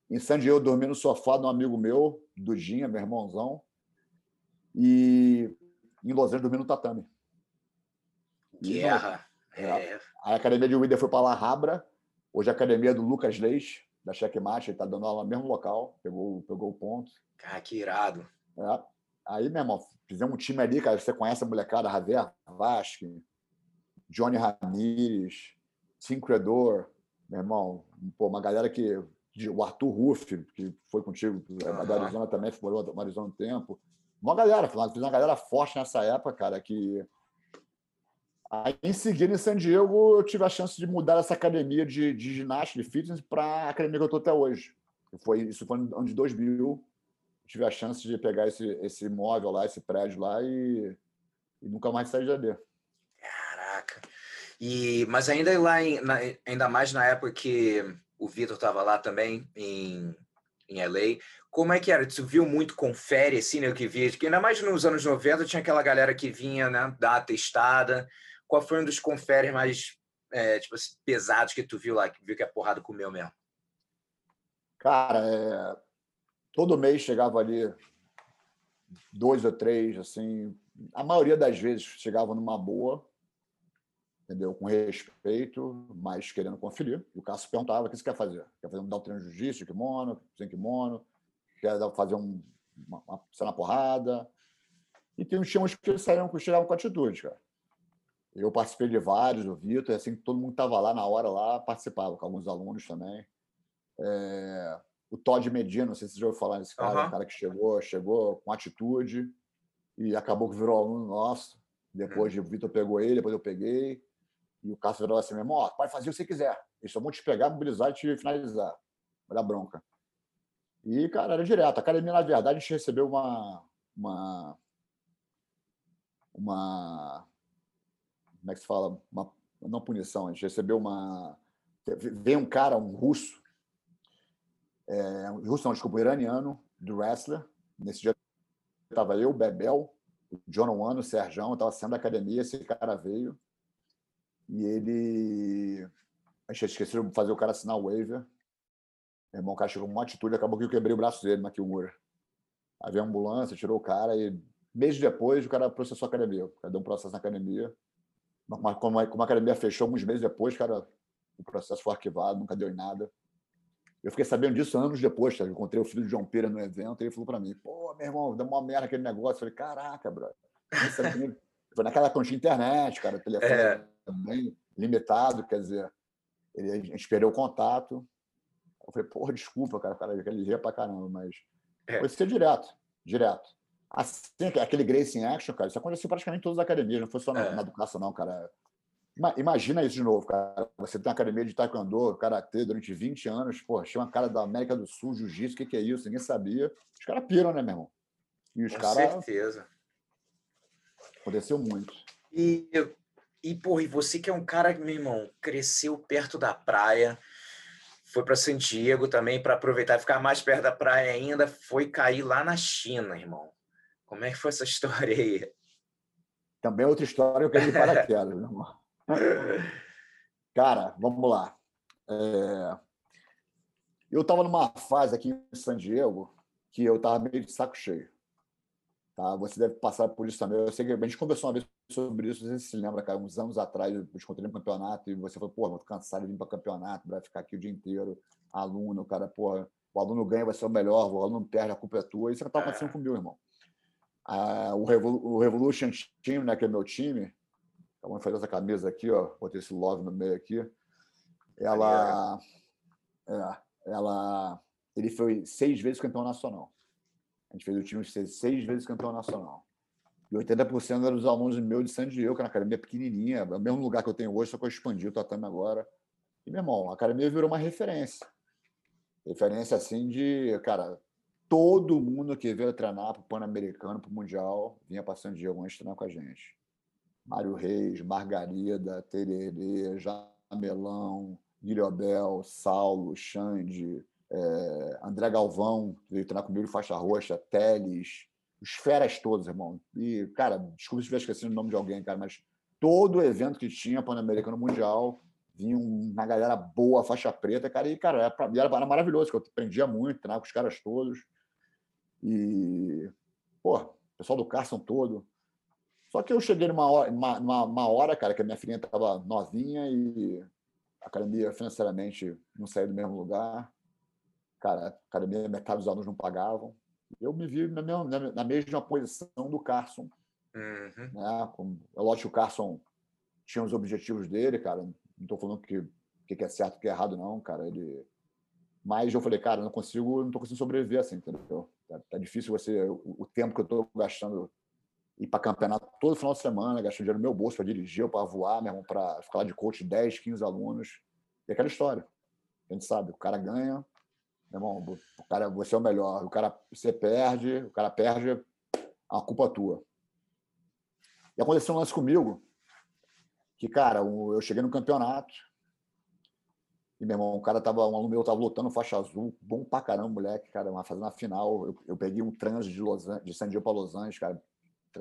S2: Em San Diego, eu dormi no sofá de um amigo meu, Dudinha, meu irmãozão. E em Los Angeles, dormi no tatame.
S1: Guerra.
S2: É. A academia de William foi para La Habra. Hoje a academia do Lucas Leis, da Checkmate. Ele está dando aula no mesmo local. Pegou, pegou o ponto.
S1: Cara, que irado.
S2: É. Aí, meu irmão, fizemos um time ali, cara. Você conhece a molecada, Javier Vasque, Johnny Ramírez, Tim Credor, meu irmão, pô, uma galera que. O Arthur Ruff, que foi contigo, uhum. da Arizona também, ficou no Arizona um tempo. Uma galera, fiz uma galera forte nessa época, cara, que. Aí, em seguida, em San Diego, eu tive a chance de mudar essa academia de, de ginástica, de fitness, para a academia que eu estou até hoje. Foi, isso foi no ano de 2000 tive a chance de pegar esse, esse imóvel lá, esse prédio lá e, e nunca mais sair de AD.
S1: Caraca! E, mas ainda lá, em, na, ainda mais na época que o Vitor estava lá também, em, em LA, como é que era? Tu viu muito confere, assim, né, o que via? Que ainda mais nos anos 90 tinha aquela galera que vinha, né, dar a testada. Qual foi um dos conferes mais, é, tipo assim, pesados que tu viu lá, que viu que a porrada comeu mesmo?
S2: Cara, é todo mês chegava ali dois ou três, assim. A maioria das vezes chegava numa boa, entendeu? Com respeito, mas querendo conferir. E o Cássio perguntava: o que você quer fazer? Quer fazer um, dar um treino de jiu-jitsu, kimono, sem kimono? Quer fazer um, uma, uma cena porrada? E tem uns que saíram, chegavam com atitude, cara. Eu participei de vários, o Vitor, assim, todo mundo estava lá na hora, lá, participava, com alguns alunos também. É o Todd Medina, não sei se você já ouviu falar nesse cara, uhum. um cara que chegou, chegou com atitude e acabou que virou aluno nosso. Depois uhum. o Vitor pegou ele, depois eu peguei. E o Cássio virou assim mesmo, ó, pode fazer o que você quiser. Eles só vão te pegar, mobilizar e te finalizar. Olha a bronca. E, cara, era direto. A academia, na verdade, a gente recebeu uma. Uma. uma como é que se fala? Uma, não punição, a gente recebeu uma. Veio um cara, um russo, é, russo não, desculpa, iraniano, do wrestler. Nesse dia estava eu, Bebel, o John Wano, o Serjão, estava saindo da academia, esse cara veio e ele... A gente esqueceu de fazer o cara assinar o waiver. Meu irmão, o cara chegou com uma atitude, acabou que eu quebrei o braço dele na Kilmura. Aí veio a ambulância, tirou o cara e meses depois o cara processou a academia. O cara deu um processo na academia. Mas como a academia fechou alguns meses depois, cara, o processo foi arquivado, nunca deu em nada. Eu fiquei sabendo disso anos depois, cara. Eu encontrei o filho de João Pera no evento e ele falou para mim: pô, meu irmão, deu uma merda aquele negócio. Eu falei: caraca, bro. <laughs> Foi naquela época internet, cara, telefone é. bem limitado, quer dizer, ele, a gente perdeu o contato. Eu falei: porra, desculpa, cara, cara ele ria pra caramba, mas é. foi ser direto, direto. Assim, aquele Grace in Action, cara, isso aconteceu praticamente em todas as academias, não foi só na, é. na educação, não, cara. Imagina isso de novo, cara. Você tem uma academia de taekwondo, karatê durante 20 anos, pô, tinha uma cara da América do Sul, jiu-jitsu, o que, que é isso? Ninguém sabia. Os caras piram, né, meu irmão?
S1: E os Com cara... certeza.
S2: Aconteceu muito.
S1: E, e, porra, e você que é um cara, meu irmão, cresceu perto da praia, foi para San Diego também para aproveitar e ficar mais perto da praia ainda, foi cair lá na China, irmão. Como é que foi essa história aí?
S2: Também é outra história, eu quero ir para paraquedas, meu irmão. <laughs> Cara, vamos lá. É... Eu estava numa fase aqui em San Diego que eu estava meio de saco cheio. Tá? Você deve passar por isso também. Eu sei que a gente conversou uma vez sobre isso, você se lembra, cara, uns anos atrás, eu te encontrei no campeonato e você falou, pô, eu tô cansado de vir para campeonato, para ficar aqui o dia inteiro, aluno, cara, pô, o aluno ganha, vai ser o melhor, o aluno perde, a culpa é tua. Isso que estava acontecendo com o meu irmão. Ah, o, Revol o Revolution Team, né, que é meu time, Vamos fazer essa camisa aqui, ó. Botei esse love no meio aqui. Ela. É, ela. Ele foi seis vezes campeão nacional. A gente fez o time ser seis vezes campeão nacional. E 80% eram os alunos meus de San Diego, que é uma academia pequenininha, é o mesmo lugar que eu tenho hoje, só que eu expandi o tatame agora. E, meu irmão, a academia virou uma referência. Referência, assim, de, cara, todo mundo que veio treinar para o Pan-Americano, para o Mundial, vinha antes de treinar com a gente. Mário Reis, Margarida, Tererê, Jamelão, Guilherme Saulo, Xande, é, André Galvão, veio treinar comigo faixa roxa, Teles, os feras todos, irmão. E, cara, desculpa se estiver esquecendo o nome de alguém, cara, mas todo evento que tinha Pan-Americano Mundial vinha uma galera boa, faixa preta, cara, e, cara, era, era maravilhoso, que eu aprendia muito, treinava com os caras todos. E, pô, o pessoal do Carson todo. Só que eu cheguei numa hora, numa, numa hora cara, que a minha filhinha estava novinha e a academia financeiramente não saía do mesmo lugar. Cara, a academia, metade dos alunos não pagavam. Eu me vi na mesma, na mesma posição do Carson. Uhum. Né? Como, é lógico que o Carson tinha os objetivos dele, cara. Não estou falando que que é certo, que é errado, não, cara. Ele... Mas eu falei, cara, não consigo, não tô conseguindo sobreviver assim, entendeu? Tá, tá difícil você, o, tempo que eu estou gastando ir para campeonato todo final de semana, gastando dinheiro no meu bolso para dirigir, para voar, meu irmão, para ficar lá de coach 10, 15 alunos. E aquela história. A gente sabe, o cara ganha, meu irmão, o cara, você é o melhor. O cara, você perde, o cara perde, é uma culpa tua. E aconteceu um lance comigo, que, cara, eu cheguei no campeonato, e, meu irmão, o cara tava, um aluno meu tava lutando faixa azul, bom pra caramba, moleque, cara, fazendo a final. Eu, eu peguei um trânsito de, Los Angeles, de San Diego para Los Angeles, cara,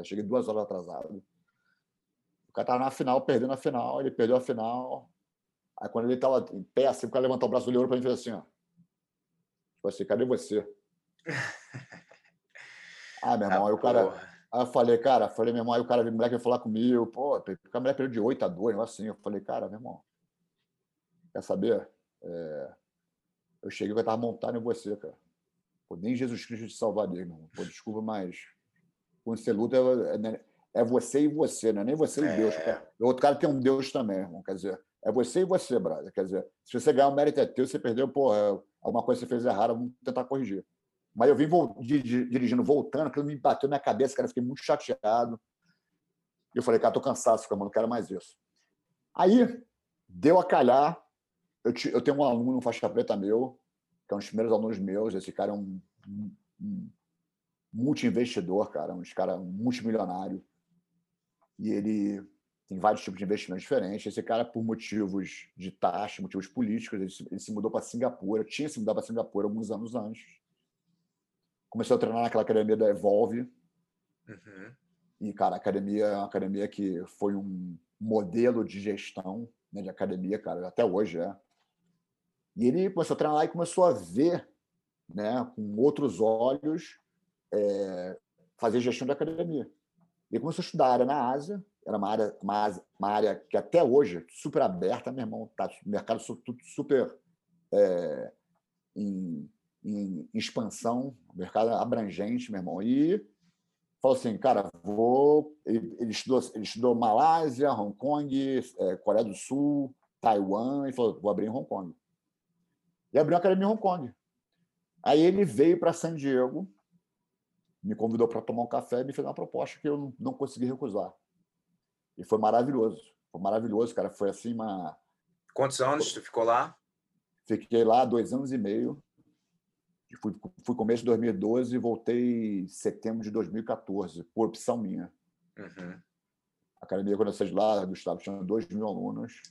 S2: Cheguei duas horas atrasado. O cara tava na final, perdendo a final, ele perdeu a final. Aí quando ele tava em pé, assim, o cara levantou o braço, olhou para mim e fez assim, ó. Tipo assim, cadê você? ah, meu irmão, aí o cara... Aí eu falei, cara, falei, meu irmão, aí o cara, o moleque veio falar comigo, pô, a mulher perdeu de 8 a 2, assim. Eu falei, cara, meu irmão, quer saber? É... Eu cheguei que eu tava montado em você, cara. Pô, nem Jesus Cristo te salvaria, irmão. Pô, desculpa, mas quando você luta, é, é você e você, não é nem você e é. Deus. O outro cara tem um Deus também, irmão. Quer dizer, é você e você, brother. Quer dizer, se você ganhar o mérito é teu, você perdeu, pô, é, alguma coisa que você fez errada, vamos tentar corrigir. Mas eu vim dirigindo, voltando, aquilo me bateu na cabeça, cara, fiquei muito chateado. E eu falei, cara, tô cansado, mano, não quero mais isso. Aí, deu a calhar, eu, te, eu tenho um aluno, um faixa preta meu, que é um dos primeiros alunos meus, esse cara é um, um multi-investidor, cara, um cara multimilionário. E ele tem vários tipos de investimentos diferentes. Esse cara, por motivos de taxa, motivos políticos, ele se, ele se mudou para Singapura, tinha se mudado para Singapura alguns anos antes. Começou a treinar naquela academia da Evolve. Uhum. E, cara, a academia é uma academia que foi um modelo de gestão né, de academia, cara, até hoje é. E ele começou a treinar lá e começou a ver né, com outros olhos é, fazer gestão da academia. Ele começou a estudar a área na Ásia, era uma área, uma, uma área que até hoje super aberta, meu irmão, tá mercado super é, em, em, expansão, mercado abrangente, meu irmão. E falou assim, cara, vou. Ele, ele, estudou, ele estudou Malásia, Hong Kong, é, Coreia do Sul, Taiwan, e falou, vou abrir em Hong Kong. E abriu uma academia em Hong Kong. Aí ele veio para San Diego, me convidou para tomar um café e me fez uma proposta que eu não consegui recusar. E foi maravilhoso. Foi maravilhoso, cara. Foi assim uma.
S1: Quantos anos tu ficou lá?
S2: Fiquei lá dois anos e meio. Fui, fui começo de 2012 e voltei em setembro de 2014, por opção minha. Uhum. A academia, quando eu saí de lá, Gustavo, tinha 2 mil alunos.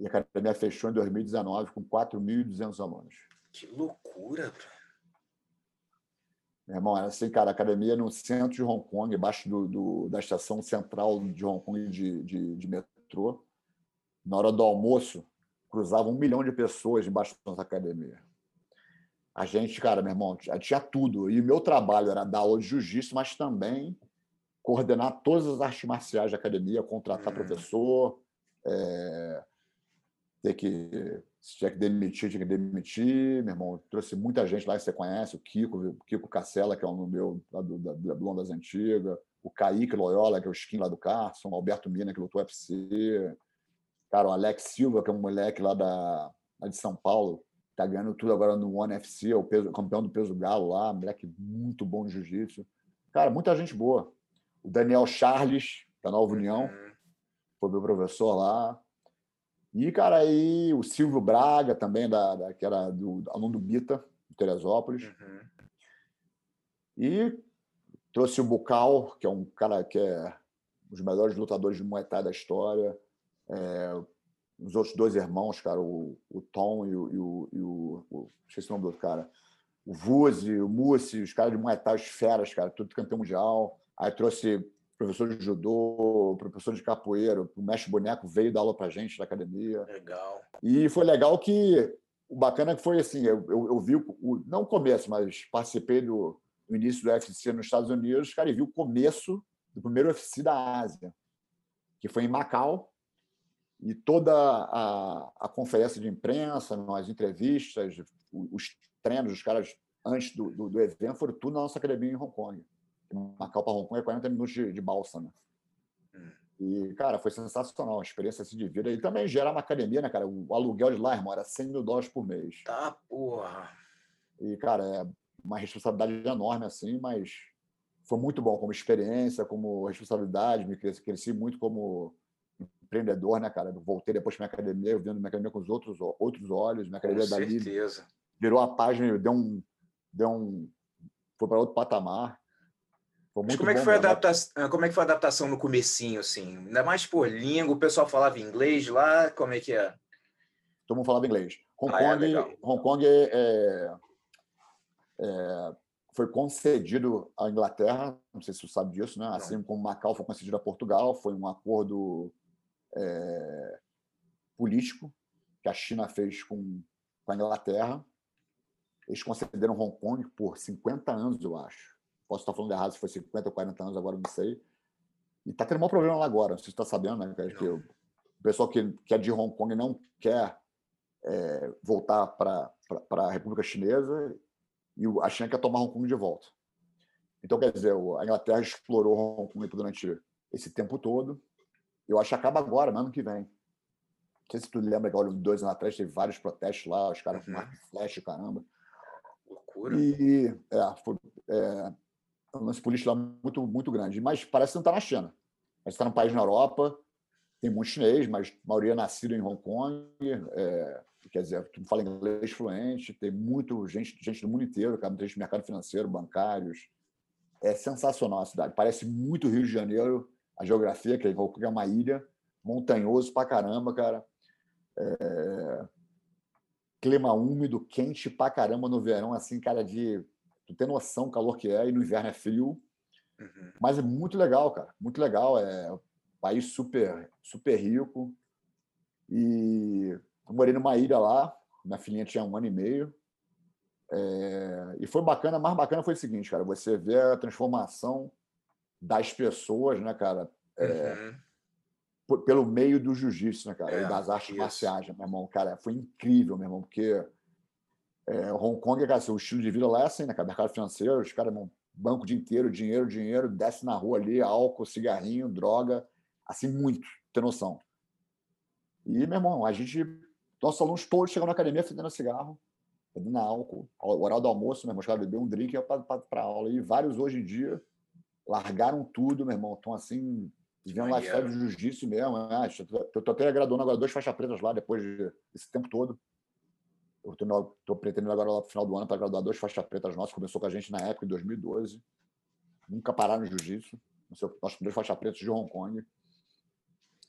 S2: E a academia fechou em 2019 com 4.200 alunos.
S1: Que loucura,
S2: Meu irmão, era assim, cara, academia no centro de Hong Kong, embaixo do, do, da estação central de Hong Kong de, de, de metrô. Na hora do almoço, cruzava um milhão de pessoas debaixo da nossa academia. A gente, cara, meu irmão, tinha tudo. E o meu trabalho era dar aula de jiu-jitsu, mas também coordenar todas as artes marciais da academia, contratar hum. professor, é, ter que se tiver que demitir, tinha que demitir. Meu irmão, trouxe muita gente lá que você conhece, o Kiko, o Kiko Cacela, que é um meu lá do, da, da Blondas Antigas, o Kaique Loyola, que é o skin lá do Carson, o Alberto Mina, que lutou UFC, cara, o Alex Silva, que é um moleque lá, da, lá de São Paulo, tá ganhando tudo agora no One FC, é o peso, campeão do peso galo lá, moleque muito bom de jiu-jitsu. Cara, muita gente boa. O Daniel Charles, da Nova União, uhum. foi meu professor lá. E, cara, aí o Silvio Braga também, da, da que era do, aluno do Bita, de Teresópolis. Uhum. E trouxe o Bucal, que é um cara que é um dos melhores lutadores de Muay Thai da história. É, os outros dois irmãos, cara, o, o Tom e o, e o, e o, o Esqueci o nome do outro cara. O Vuzi, o Mussi, os caras de Muay Thai, os feras, cara, tudo campeão mundial. Aí trouxe professor de judô, professor de capoeira, o mestre boneco veio dar aula para gente na academia.
S1: Legal.
S2: E foi legal que o bacana que foi assim, eu, eu, eu vi o, não o começo, mas participei do, do início do UFC nos Estados Unidos, cara, e vi o começo do primeiro UFC da Ásia, que foi em Macau, e toda a, a conferência de imprensa, as entrevistas, os treinos dos caras antes do, do, do evento foram tudo na nossa academia em Hong Kong. Macau para Hong Kong é 40 minutos de, de balsa, né? Hum. E, cara, foi sensacional, uma experiência assim de vida. E também gera uma academia, né, cara? O aluguel de lá, irmão, era 100 mil dólares por mês.
S1: Tá, porra!
S2: E, cara, é uma responsabilidade enorme, assim, mas foi muito bom como experiência, como responsabilidade. Me cresci, cresci muito como empreendedor, né, cara? Voltei depois para minha academia, vendo minha academia com os outros, outros olhos. Minha academia com dali
S1: certeza.
S2: virou a página, deu um, deu um, foi para outro patamar.
S1: Mas como é, que foi a adaptação, ah, como é que foi a adaptação no comecinho, assim? Ainda mais, por língua, o pessoal falava inglês lá, como é que é?
S2: Todo mundo falava inglês. Hong ah, é? Kong, é Hong Kong é, é, foi concedido à Inglaterra, não sei se você sabe disso, né? assim não. como Macau foi concedido a Portugal, foi um acordo é, político que a China fez com, com a Inglaterra. Eles concederam Hong Kong por 50 anos, eu acho. Posso estar falando errado se foi 50 ou 40 anos, agora não sei. E está tendo um maior problema lá agora, você está sabendo, né? Que o pessoal que, que é de Hong Kong não quer é, voltar para a República Chinesa e a China quer tomar Hong Kong de volta. Então, quer dizer, a Inglaterra explorou Hong Kong durante esse tempo todo. Eu acho que acaba agora, no ano que vem. Não sei se tu lembra que, olha, dois anos atrás teve vários protestos lá, os caras com uhum. flash, caramba.
S1: Loucura.
S2: E é, foi, é um lance político lá muito, muito grande. Mas parece que não está na China. Parece que está num país na Europa, tem muito chinês, mas a maioria é nascido em Hong Kong. É, quer dizer, tu fala inglês fluente, tem muito gente, gente do mundo inteiro, cara, gente do mercado financeiro, bancários. É sensacional a cidade. Parece muito Rio de Janeiro, a geografia, que é uma ilha, montanhoso pra caramba, cara. É... Clima úmido, quente pra caramba no verão, assim, cara, de tu tem noção do calor que é, e no inverno é frio. Uhum. Mas é muito legal, cara. Muito legal. É um país super, super rico. E eu morei numa ilha lá. Minha filhinha tinha um ano e meio. É... E foi bacana. Mais bacana foi o seguinte, cara. Você vê a transformação das pessoas, né, cara? é, uhum. pelo meio do jiu-jitsu, né, cara? É, e das artes isso. marciais, né, meu irmão. Cara, foi incrível, meu irmão, porque é, Hong Kong, cara, assim, o estilo de vida lá é assim, né? Mercado financeiro, os caras, banco o dia inteiro, dinheiro, dinheiro, desce na rua ali, álcool, cigarrinho, droga, assim, muito, tem noção. E, meu irmão, a gente, nossos alunos todos chegam na academia fedendo cigarro, fedendo álcool, o horário do almoço, meu irmão, os caras beberam um drink e para aula. E vários hoje em dia largaram tudo, meu irmão, estão assim, vivendo lifestyle de jiu-jitsu mesmo. Né? Eu tô até graduando agora dois faixas pretas lá, depois desse tempo todo. Eu estou pretendendo agora lá para final do ano para graduar dois faixas pretas nossos. Começou com a gente na época, em 2012. Nunca pararam no jiu-jitsu. Nós dois faixas pretas de Hong Kong.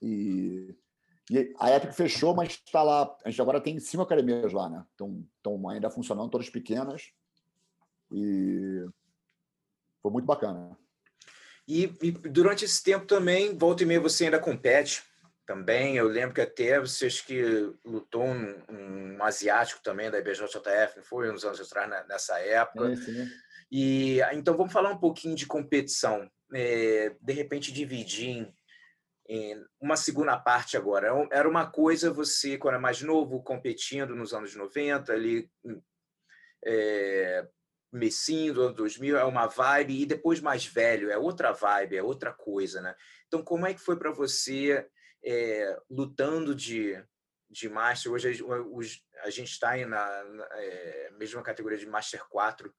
S2: E, e a Epic fechou, mas está lá. A gente agora tem cinco academias lá, né? Estão ainda funcionando, todas pequenas. E foi muito bacana.
S1: E, e, durante esse tempo também, volta e meia, você ainda compete também. Eu lembro que até você acho que lutou um, um asiático também da IBJJF, foi uns anos atrás nessa época. E então vamos falar um pouquinho de competição. É, de repente dividir em, em, uma segunda parte agora. É era uma coisa você, quando era mais novo, competindo nos anos 90, ali é, mecinho do ano 2000, é uma vibe, e depois mais velho, é outra vibe, é outra coisa, né? Então, como é que foi para você é, lutando de, de Master? Hoje a, a gente está na, na é, mesma categoria de Master 4,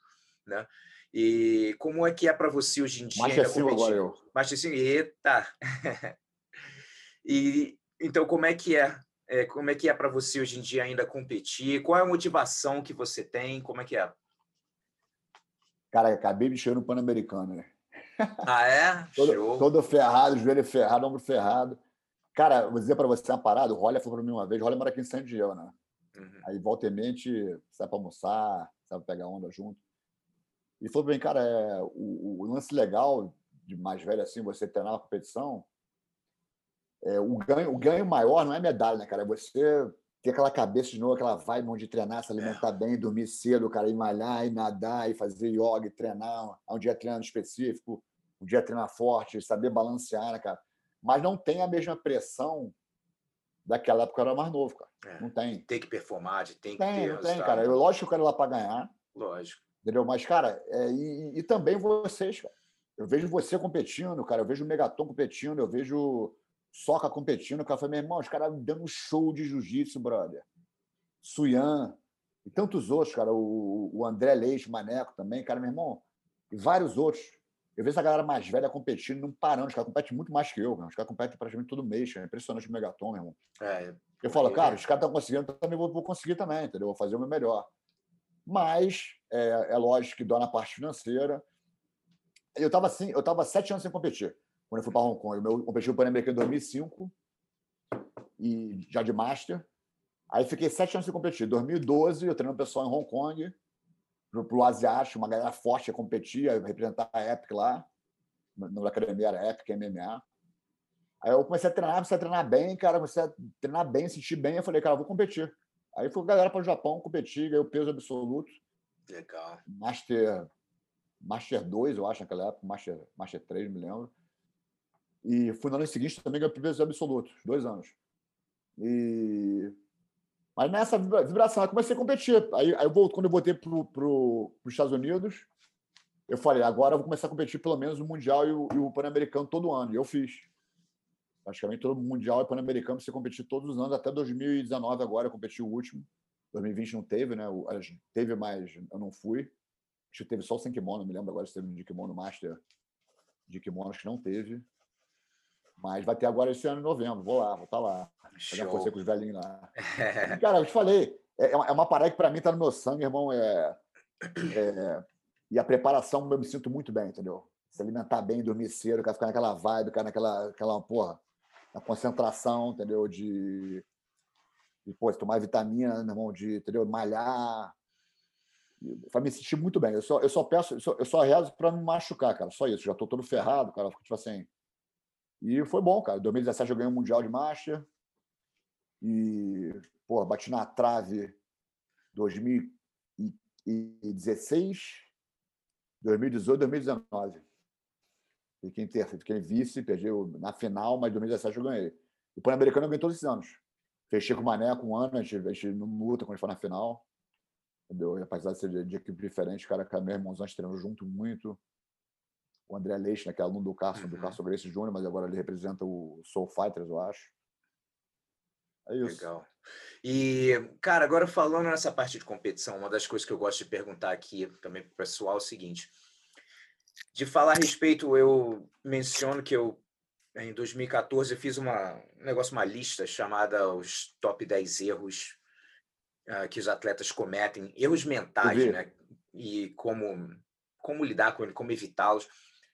S1: né? E como é que é para você hoje em dia?
S2: Master 5 agora eu.
S1: Master 5, eita! <laughs> e, então, como é que é? é como é que é para você hoje em dia ainda competir? Qual é a motivação que você tem? Como é que é?
S2: Cara, acabei de chegar no Pan-Americano, né?
S1: Ah, é? <laughs>
S2: todo, todo, ferrado, joelho ferrado, ombro ferrado. Cara, vou dizer para você uma parada, o Roller falou para mim uma vez, o Roller mora aqui em San Diego, né? Uhum. Aí volta e mente, sai para almoçar, sai para pegar onda junto. E falou bem, cara, é, o, o, lance legal de mais velho assim, você treinar na competição, é, o, ganho, o ganho maior não é medalha, né, cara? É você ter aquela cabeça de novo, aquela vibe de treinar, se alimentar é. bem, dormir cedo, cara, ir malhar, ir nadar, e fazer yoga, treinar, um dia treinando específico, um dia treinar forte, saber balancear, né, cara? Mas não tem a mesma pressão daquela época que eu era mais novo, cara. É. Não tem.
S1: Tem que performar, tem,
S2: tem
S1: que ter.
S2: Não tem, cara. Eu, lógico que eu quero ir lá para ganhar.
S1: Lógico.
S2: Entendeu? Mas, cara, é, e, e, também vocês, cara. Eu vejo você competindo, cara. Eu vejo o Megaton competindo, eu vejo Soca competindo, cara. Eu falei, meu irmão, os caras dando show de jiu-jitsu, brother. Suyan e tantos outros, cara. O, o André Leite, Maneco também, cara, meu irmão. E vários outros. Eu vejo essa galera mais velha competindo, não parando. Os caras competem muito mais que eu, cara. Os caras competem praticamente todo mês, cara. É impressionante o Megaton, meu irmão. É, eu falo, cara, os caras estão conseguindo, eu também vou, vou, conseguir também, entendeu? Vou fazer o meu melhor. Mas é, é lógico que dói na parte financeira. Eu estava assim, eu estava sete anos sem competir quando eu fui para Hong Kong. Eu, meu, competi no Pan-Americano em 2005, e já de Master. Aí fiquei sete anos sem competir. Em 2012, eu treinando pessoal em Hong Kong, para o Asiático, uma galera forte a competir, a representar a Epic lá. No academia era Epic, MMA. Aí eu comecei a treinar, comecei a treinar bem, cara, comecei a treinar bem, sentir bem. Eu falei, cara, eu vou competir. Aí fui com a galera para o Japão competir, ganhei o peso absoluto.
S1: Legal.
S2: Master, Master 2, eu acho, naquela época, Master, Master 3, me lembro. E fui no ano seguinte também ganhei peso absoluto, dois anos. E... Mas nessa vibração, eu comecei a competir. Aí, aí eu volto, quando eu voltei para pro, os Estados Unidos, eu falei, agora eu vou começar a competir pelo menos o Mundial e o, o Pan-Americano todo ano. E eu fiz. Praticamente todo Mundial e Pan-Americano você competir todos os anos, até 2019 agora, eu competi o último. 2020 não teve, né? Teve, mas eu não fui. Acho que teve só o sem kimono, me lembro agora se teve de kimono master de kimono, acho que não teve. Mas vai ter agora esse ano em novembro. Vou lá, vou estar tá lá. Fazer você com os velhinhos lá. <laughs> E, cara, eu te falei, é, é, é uma parada que para mim está no meu sangue, irmão. É, é, e a preparação eu me sinto muito bem, entendeu? Se alimentar bem, dormir cedo, ficar naquela vibe, ficar naquela, aquela, porra, na concentração, entendeu? De, de pô, tomar vitamina, irmão, de, entendeu? Malhar. Para me sentir muito bem. Eu só, eu só peço, eu só, eu só rezo para não machucar, cara. Só isso. Já estou todo ferrado, cara. Tipo assim, e foi bom, cara. Em 2017 eu ganhei o um Mundial de Marcha. E, pô, bati na trave 2016, 2018, 2019. Fiquei em terceiro, fiquei vice, perdi na final, mas em 2017 eu ganhei. E o Pan-Americano eu ganhei todos esses anos. Fechei com o Mané, com o Ana, a gente, a gente não luta quando a gente foi na final. Entendeu? E apesar de ser de, de equipe diferente, cara, irmãozão, a gente treinou junto muito. O André Leite, né, que é aluno do Carson, uhum. do Carson Grace Júnior, mas agora ele representa o Soul Fighters, eu acho.
S1: É isso. Legal. E, cara, agora falando nessa parte de competição, uma das coisas que eu gosto de perguntar aqui também para o pessoal é o seguinte: de falar a respeito, eu menciono que eu, em 2014, fiz uma, um negócio, uma lista chamada os top 10 erros uh, que os atletas cometem, erros mentais, né? E como, como lidar com ele, como evitá-los.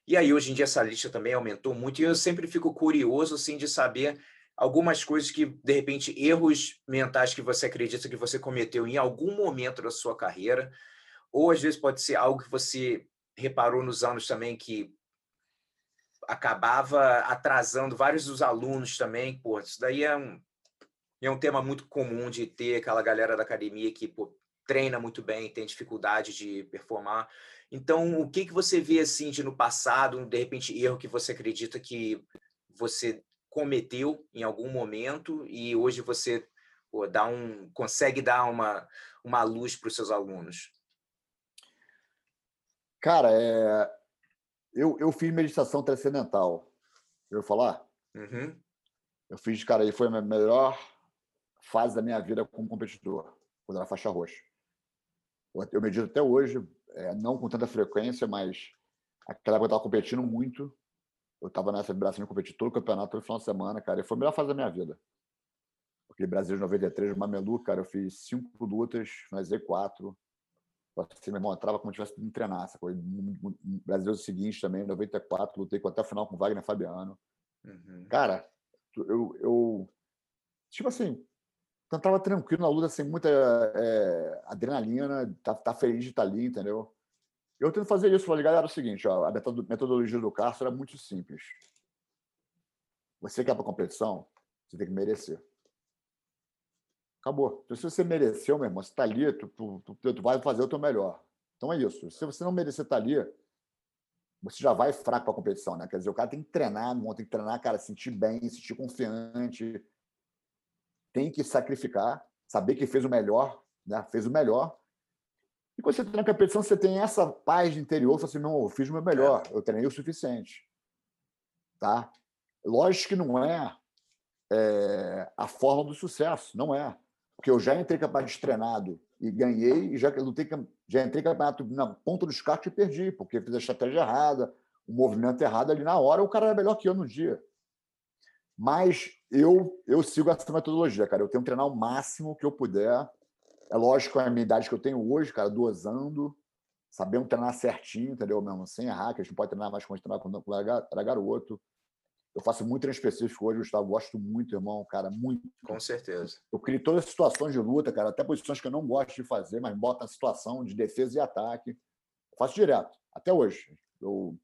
S1: E aí, hoje em dia, essa lista também aumentou muito, e eu sempre fico curioso, assim, de saber algumas coisas que, de repente, erros mentais que você acredita que você cometeu em algum momento da sua carreira, ou às vezes pode ser algo que você reparou nos anos também que acabava atrasando vários dos alunos também. Pô, isso daí é um, é um tema muito comum de ter aquela galera da academia que pô, treina muito bem, tem dificuldade de performar. Então, o que, que você vê assim de no passado, de repente, erro que você acredita que você cometeu em algum momento e hoje você pô, dá um, consegue dar uma, uma luz para os seus alunos?
S2: Cara, é... eu, eu fiz meditação transcendental. Eu falar?
S1: Uhum.
S2: Eu fiz, cara, e foi a melhor fase da minha vida como competidor, quando era faixa roxa. Eu medito até hoje, é, não com tanta frequência, mas aquela época eu estava competindo muito. Eu estava nessa Brasil competindo todo o campeonato todo final de semana, cara. E foi a melhor fase da minha vida. Aquele Brasil de 93, Mamelu, cara, eu fiz cinco lutas, finalizei quatro. Assim, meu irmão, entrava como se tivesse que treinar. Essa coisa. Brasil seguinte também, 94, lutei até a final com Wagner Fabiano.
S1: Uhum.
S2: Cara, eu, eu. Tipo assim, tava tranquilo na luta, sem muita é, adrenalina, tá, tá feliz de estar tá ali, entendeu? Eu tento fazer isso. Falei, galera, é o seguinte, ó, a metodologia do Castro é muito simples. Você quer para competição, você tem que merecer. Acabou. Então, se você mereceu, meu irmão, você está ali, tu, tu, tu, tu, vai fazer o teu melhor. Então é isso. Se você não merecer estar tá ali, você já vai fraco para a competição, né? Quer dizer, o cara tem que treinar, tem que treinar, cara, sentir bem, sentir confiante, tem que sacrificar, saber que fez o melhor, né? Fez o melhor e quando você está na competição, você tem essa paz de interior, você assim, não, eu fiz o meu melhor, eu treinei o suficiente. Tá? Lógico que não é, é a forma do sucesso, não é. Porque eu já entrei campeonato treinado e ganhei, e já lutei, já entrei campeonato na ponta dos carros e perdi, porque fiz a estratégia errada, o movimento errado ali na hora, o cara era melhor que eu no dia. Mas eu, eu sigo essa metodologia, cara. Eu tenho que treinar o máximo que eu puder é lógico, a minha idade que eu tenho hoje, cara, dosando, sabendo treinar certinho, entendeu? Mesmo sem errar, que a gente não pode treinar mais gente treinava quando era garoto. Eu faço muito treino específico hoje, Gustavo. Gosto muito, irmão, cara, muito.
S1: Com certeza.
S2: Eu crio todas as situações de luta, cara, até posições que eu não gosto de fazer, mas bota na situação de defesa e ataque. Eu faço direto, até hoje. Eu,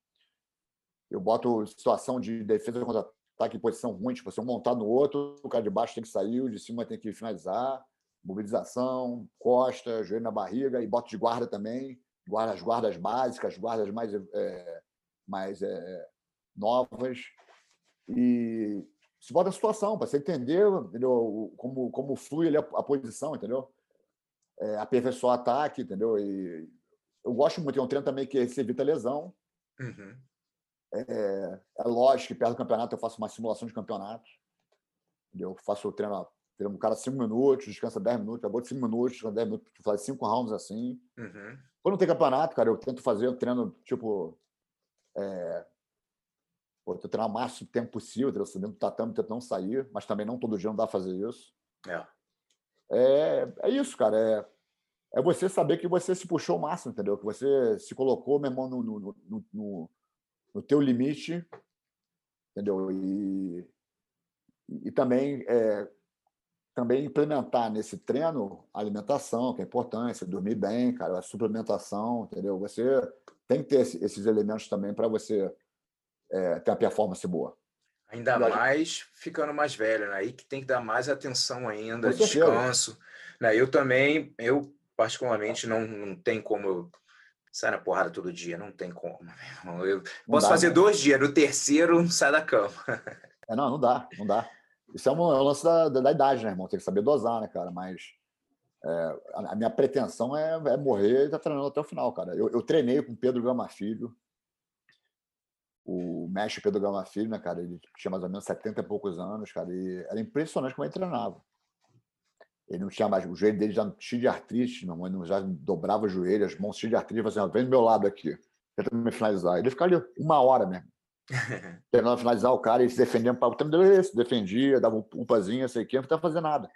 S2: eu boto situação de defesa contra ataque em posição ruim, tipo, se eu montar no outro, o cara de baixo tem que sair, o de cima tem que finalizar mobilização, costa, joelho na barriga e bota de guarda também, guarda, as guardas básicas, as guardas mais, é, mais é, novas. E se bota a situação, para você entender entendeu? Como, como flui ali a, a posição, entendeu? É, aperfeiçoar ataque, entendeu? E eu gosto muito, é um treino também que evita lesão.
S1: Uhum.
S2: É, é lógico que perto do campeonato eu faço uma simulação de campeonato. Eu faço o treino Treina um cara 5 minutos, descansa 10 minutos, acabou de 5 minutos, descansa 10 minutos, faz 5 rounds assim.
S1: Uhum.
S2: Quando tem campeonato, cara, eu tento fazer, eu treino, tipo. É, pô, eu treino o máximo tempo possível, treino dentro do tatame, tento não sair, mas também não todo dia não dá pra fazer isso.
S1: É.
S2: É, é isso, cara. É, é você saber que você se puxou o máximo, entendeu? Que você se colocou, meu irmão, no, no, no, no, no teu limite, entendeu? E, e também é, também implementar nesse treino a alimentação, que é importante, dormir bem, cara, a suplementação, entendeu? Você tem que ter esses elementos também para você é, ter uma performance boa.
S1: Ainda mais ficando mais velho, né? Aí que tem que dar mais atenção ainda, descanso. Né? Eu também, eu particularmente não, não tem como sai na porrada todo dia, não tem como. Eu posso dá, fazer né? dois dias, no terceiro sai da cama.
S2: É, não, não dá, não dá. Isso é um, é um lance da, da, da, idade, né, irmão? Tem que saber dosar, né, cara? Mas é, a, minha pretensão é, é morrer e estar tá treinando até o final, cara. Eu, eu treinei com Pedro Gama Filho, o mestre Pedro Gama Filho, né, cara? Ele tinha mais ou menos 70 e poucos anos, cara, e era impressionante como ele treinava. Ele não tinha mais, o joelho dele já cheio de artrite, meu irmão, já dobrava o joelho, as mãos cheias de artrite, assim, vem do meu lado aqui, tenta me finalizar. Ele ficava ali uma hora mesmo. <laughs> Tentando finalizar o cara e se defendendo o tempo dele, se defendia, dava um upazinho, sei o quê, não estava fazendo nada.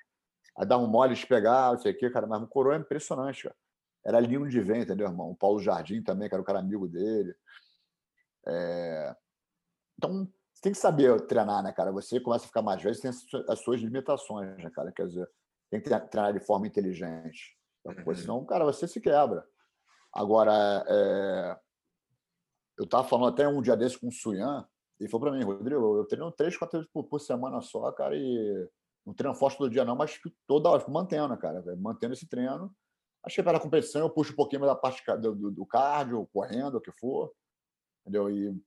S2: Aí dava um mole de pegar, não sei o quê, cara, mas o coroa é impressionante, cara. Era lindo de ver, entendeu, irmão? O Paulo Jardim também, que era o cara amigo dele. É... Então, você tem que saber treinar, né, cara? Você começa a ficar mais velho, você tem as suas limitações, né, cara? Quer dizer, tem que treinar de forma inteligente. Então, uhum. Senão, cara, você se quebra. Agora, é... eu estava falando até um dia desse com o Suyan, e falou para mim, Rodrigo, eu treino três, quatro vezes por, por, semana só, cara, e não treino forte todo dia não, mas toda hora, mantendo, cara, mantendo esse treino. Acho que para a competição eu puxo um pouquinho mais da parte do, do, do cardio, correndo, o que for, entendeu? E,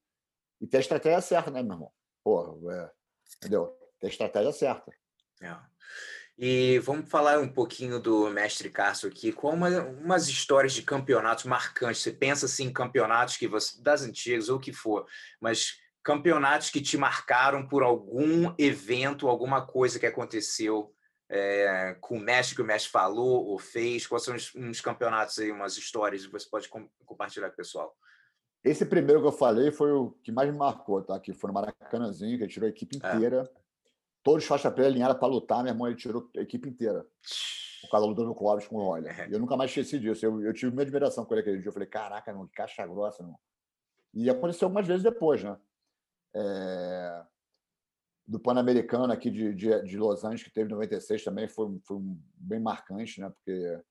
S2: e ter a estratégia certa, né, meu irmão? Pô, é, entendeu? Ter a estratégia certa.
S1: É. E vamos falar um pouquinho do mestre Cássio aqui, com uma, umas histórias de campeonatos marcantes. Você pensa assim em campeonatos que você, das antigas ou o que for, mas campeonatos que te marcaram por algum evento, alguma coisa que aconteceu é, com o mestre que o mestre falou ou fez. Quais são uns, uns campeonatos aí, umas histórias que você pode com, compartilhar com o pessoal?
S2: Esse primeiro que eu falei foi o que mais me marcou, tá? Que foi no Maracanãzinho, que tirou a equipe é. inteira. É todos faixa preta alinhada para lutar, meu irmão, ele tirou a equipe inteira. O cara lutou no Clóvis com o Roller. É. E eu nunca mais esqueci disso. Eu, eu tive uma admiração com ele aquele dia. Eu falei, caraca, não, que caixa grossa, não. E aconteceu algumas vezes depois, né? É... Do Pan-Americano aqui de, de, de, Los Angeles, que teve em 96 também, foi, foi bem marcante, né? Porque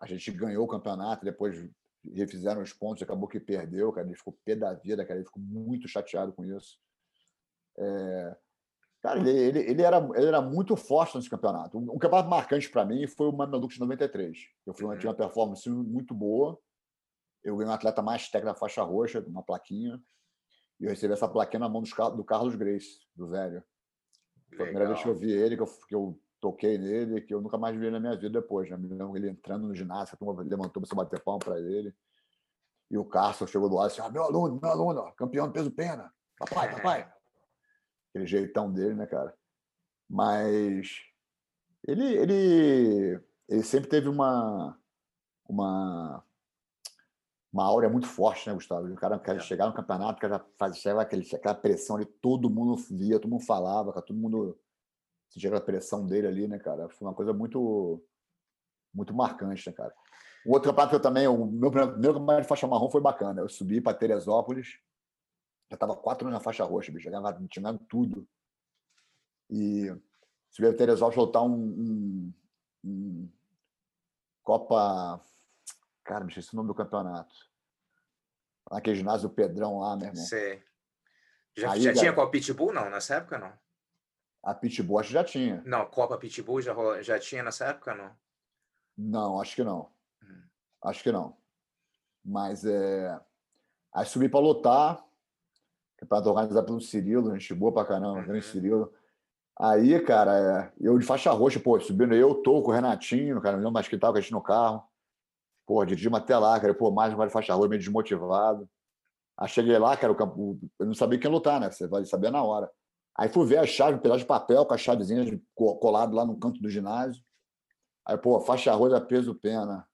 S2: a gente ganhou o campeonato, depois refizeram os pontos, acabou que perdeu, cara. Ele ficou pé da vida, cara. Ele ficou muito chateado com isso. É... Cara, ele, ele, ele, era, ele era muito forte nesse campeonato. Um, um campeonato marcante para mim foi o Mamelucos de 93. Eu fui, uhum. uma performance muito boa. Eu ganhei um atleta mais técnico da faixa roxa, uma plaquinha. E eu recebi essa plaquinha na mão dos, do Carlos Grace, do velho. Foi a primeira vez que eu vi ele, que eu, que eu toquei nele, que eu nunca mais vi na minha vida depois. Né? Ele entrando no ginásio, a turma levantou para bater palma para ele. E o Carlos chegou do lado e disse: ah, meu aluno, meu aluno, campeão do peso pena. Papai, papai aquele jeitão dele, né, cara? Mas ele, ele, ele sempre teve uma, uma, uma áurea muito forte, né, Gustavo? O cara, cara é. chegar no campeonato, o cara fazia aquele, aquela pressão ali, todo mundo via, todo mundo falava, todo mundo sentia aquela pressão dele ali, né, cara? Foi uma coisa muito, muito marcante, né, cara? O outro campeonato que eu também, o meu primeiro campeonato de faixa marrom foi bacana. Eu subi para Teresópolis, já estava quatro anos na faixa roxa, bicho, já ganhava, tinha ganhado tudo. E se veio Teresópolis soltar um, um, um, Copa. Cara, me esqueci o nome do campeonato. Naquele ginásio do Pedrão lá, meu irmão.
S1: Sei. Já, Aí, já tinha Copa Pitbull, não? Nessa época, não?
S2: A Pitbull acho que já tinha.
S1: Não, Copa Pitbull já, já tinha nessa época, não?
S2: Não, acho que não. Hum. Acho que não. Mas é. Aí subi para lutar campeonato organizado pelo Cirilo, gente boa pra caramba, uhum. grande Cirilo. Aí, cara, é, eu de faixa roxa, pô, subindo eu, tô com o Renatinho, cara, não mais que tal, que a gente no carro. Pô, dirigimos até lá, cara, pô, mais uma de faixa roxa, meio desmotivado. Aí cheguei lá, cara, o campo, eu não sabia quem lutar, né? Você vai saber na hora. Aí fui ver a chave, um pedaço de papel com a chavezinha colado lá no canto do ginásio. Aí, pô, faixa roxa, peso pena.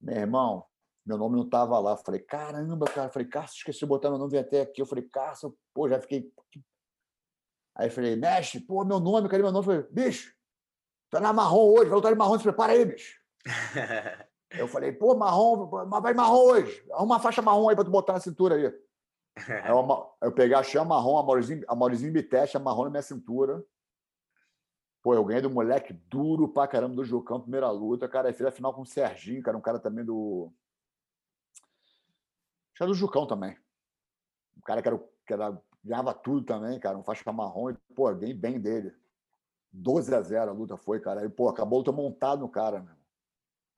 S2: Meu irmão, meu nome não estava lá. Falei, caramba, cara. Falei, Cássio, esqueci de botar meu nome, vim até aqui. Eu falei, Cássio, pô, já fiquei. Aí falei, mestre, pô, meu nome, cadê meu nome? falei, bicho, tá na marrom hoje, vai lutar de marrom, se prepara aí, bicho. <laughs> eu falei, pô, marrom, vai marrom hoje. Arruma uma faixa marrom aí pra tu botar na cintura aí. aí eu, <laughs> eu peguei a chama marrom, a Maurizinho, a Maurizinho Biteste, a marrom na minha cintura. Pô, eu ganhei do moleque duro pra caramba do Jucão, primeira luta, cara. Aí fiz a final com o Serginho, cara, um cara também do era do Jucão também. O cara que, era, que era, ganhava tudo também, cara, um faixa marrom, e, pô, ganhei bem dele. 12 a 0 a luta foi, cara. E, pô, acabou o luta montado no cara, meu.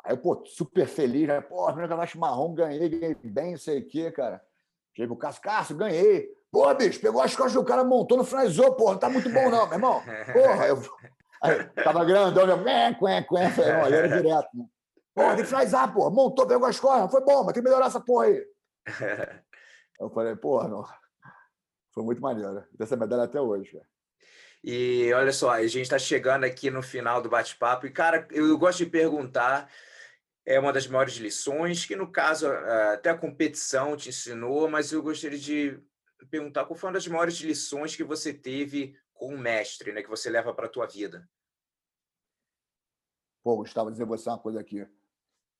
S2: Aí, pô, super feliz, né? Pô, primeiro cavacho marrom, ganhei, ganhei bem, não sei o quê, cara. Cheguei pro Cássio, Cássio, ganhei. Pô, bicho, pegou as costas do cara, montou no finalizou, porra, não tá muito bom não, meu irmão. <laughs> Porra, eu... Aí, tava grandão, meu, quen, quen, quen, falei, ó, era direto, né? Porra, tem que finalizar, porra, montou, pegou as costas, foi bom, mas tem que melhorar essa porra aí. <laughs> Eu falei, porra, não. Foi muito maneiro. Dessa medalha até hoje, cara.
S1: E olha só, a gente está chegando aqui no final do bate-papo. E, cara, eu gosto de perguntar, é uma das maiores lições, que no caso até a competição te ensinou, mas eu gostaria de perguntar qual foi uma das maiores lições que você teve com o mestre, né, que você leva para a tua vida.
S2: Pô, Gustavo, dizer você uma coisa aqui.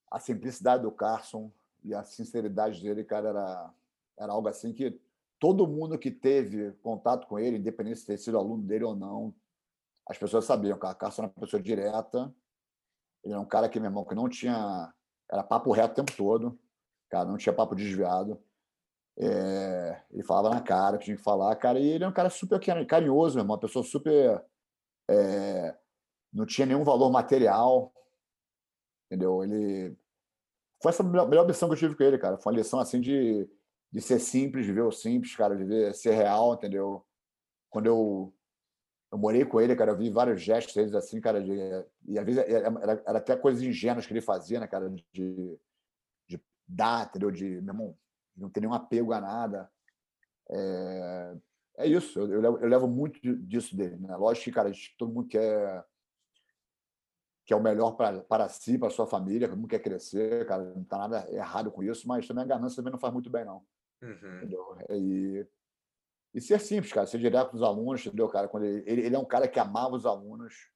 S2: A simplicidade do Carson e a sinceridade dele, cara, era, era algo assim que todo mundo que teve contato com ele, independente de ter sido aluno dele ou não, as pessoas sabiam que o Carson era uma pessoa direta, ele era um cara que, meu irmão, que não tinha... Era papo reto o tempo todo, cara, não tinha papo desviado. É, ele falava na cara tinha que falar, cara, e ele é um cara super carinhoso, meu irmão, uma pessoa super... É, não tinha nenhum valor material, entendeu? Ele... Foi essa a melhor, lição que eu tive com ele, cara. Foi uma lição, assim, de de ser simples, viver o simples, cara, viver, ser real, entendeu? Quando eu, eu morei com ele, cara, eu vi vários gestos deles assim, cara, de, e às vezes era, era, era, até coisas ingênuas que ele fazia, né, cara, de, de dar, entendeu? De, meu irmão, não ter nenhum apego a nada. É, é isso, eu, eu, levo, eu levo muito disso dele, né? Lógico que, cara, todo mundo quer que é o melhor para, para si, para sua família, todo mundo quer crescer, cara, não está nada errado com isso, mas também a ganância também não faz muito bem, não. Uhum. E, e ser simples, cara, ser direto com os alunos, entendeu, cara? Quando ele, ele, ele é um cara que amava os alunos,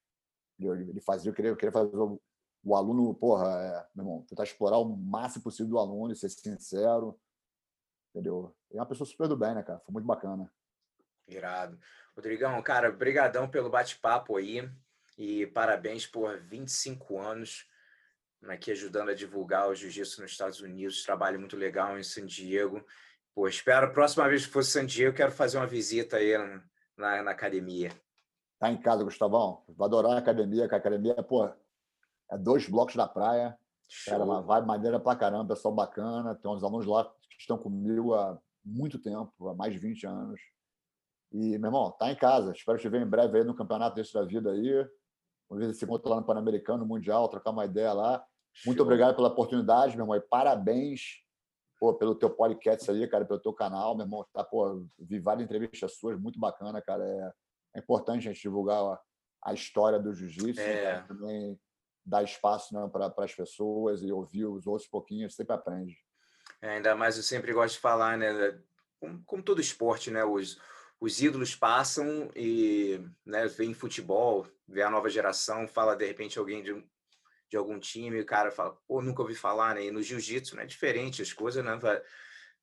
S2: entendeu? ele fazia, queria, queria fazer o, o aluno, porra, é, meu irmão, tentar explorar o máximo possível do aluno, ser sincero, entendeu? é uma pessoa super do bem, né, cara? Foi muito bacana.
S1: Irado. Rodrigão, cara, brigadão pelo bate-papo aí e parabéns por 25 anos aqui ajudando a divulgar o jiu-jitsu nos Estados Unidos, trabalho muito legal em San Diego. Pô, espero a próxima vez que for San Diego, quero fazer uma visita aí na, na academia.
S2: Tá em casa, Gustavão. Vou adorar a academia, que a academia é, pô, é dois blocos da praia. Show. Cara, uma vibe maneira pra caramba, pessoal bacana. Tem uns alunos lá que estão comigo há muito tempo, há mais de 20 anos. E, meu irmão, tá em casa. Espero te ver em breve aí no campeonato desse da vida aí. Vamos ver se encontra lá no Pan-Americano, no Mundial, trocar uma ideia lá. Muito Show. obrigado pela oportunidade, meu irmão. E parabéns pô, pelo teu podcast aí, cara, pelo teu canal, meu irmão. Tá, pô, vi várias entrevistas suas, muito bacana, cara. É, é importante a gente divulgar a, a história do jiu-jitsu, é. também dar espaço né, para as pessoas e ouvir os outros pouquinho, sempre aprende.
S1: É, ainda mais eu sempre gosto de falar, né? Como, como todo esporte, né? Os, os ídolos passam e né, vem futebol, vê a nova geração, fala de repente alguém de de algum time, o cara fala, pô, nunca ouvi falar, né? E no jiu-jitsu não é diferente, as coisas né,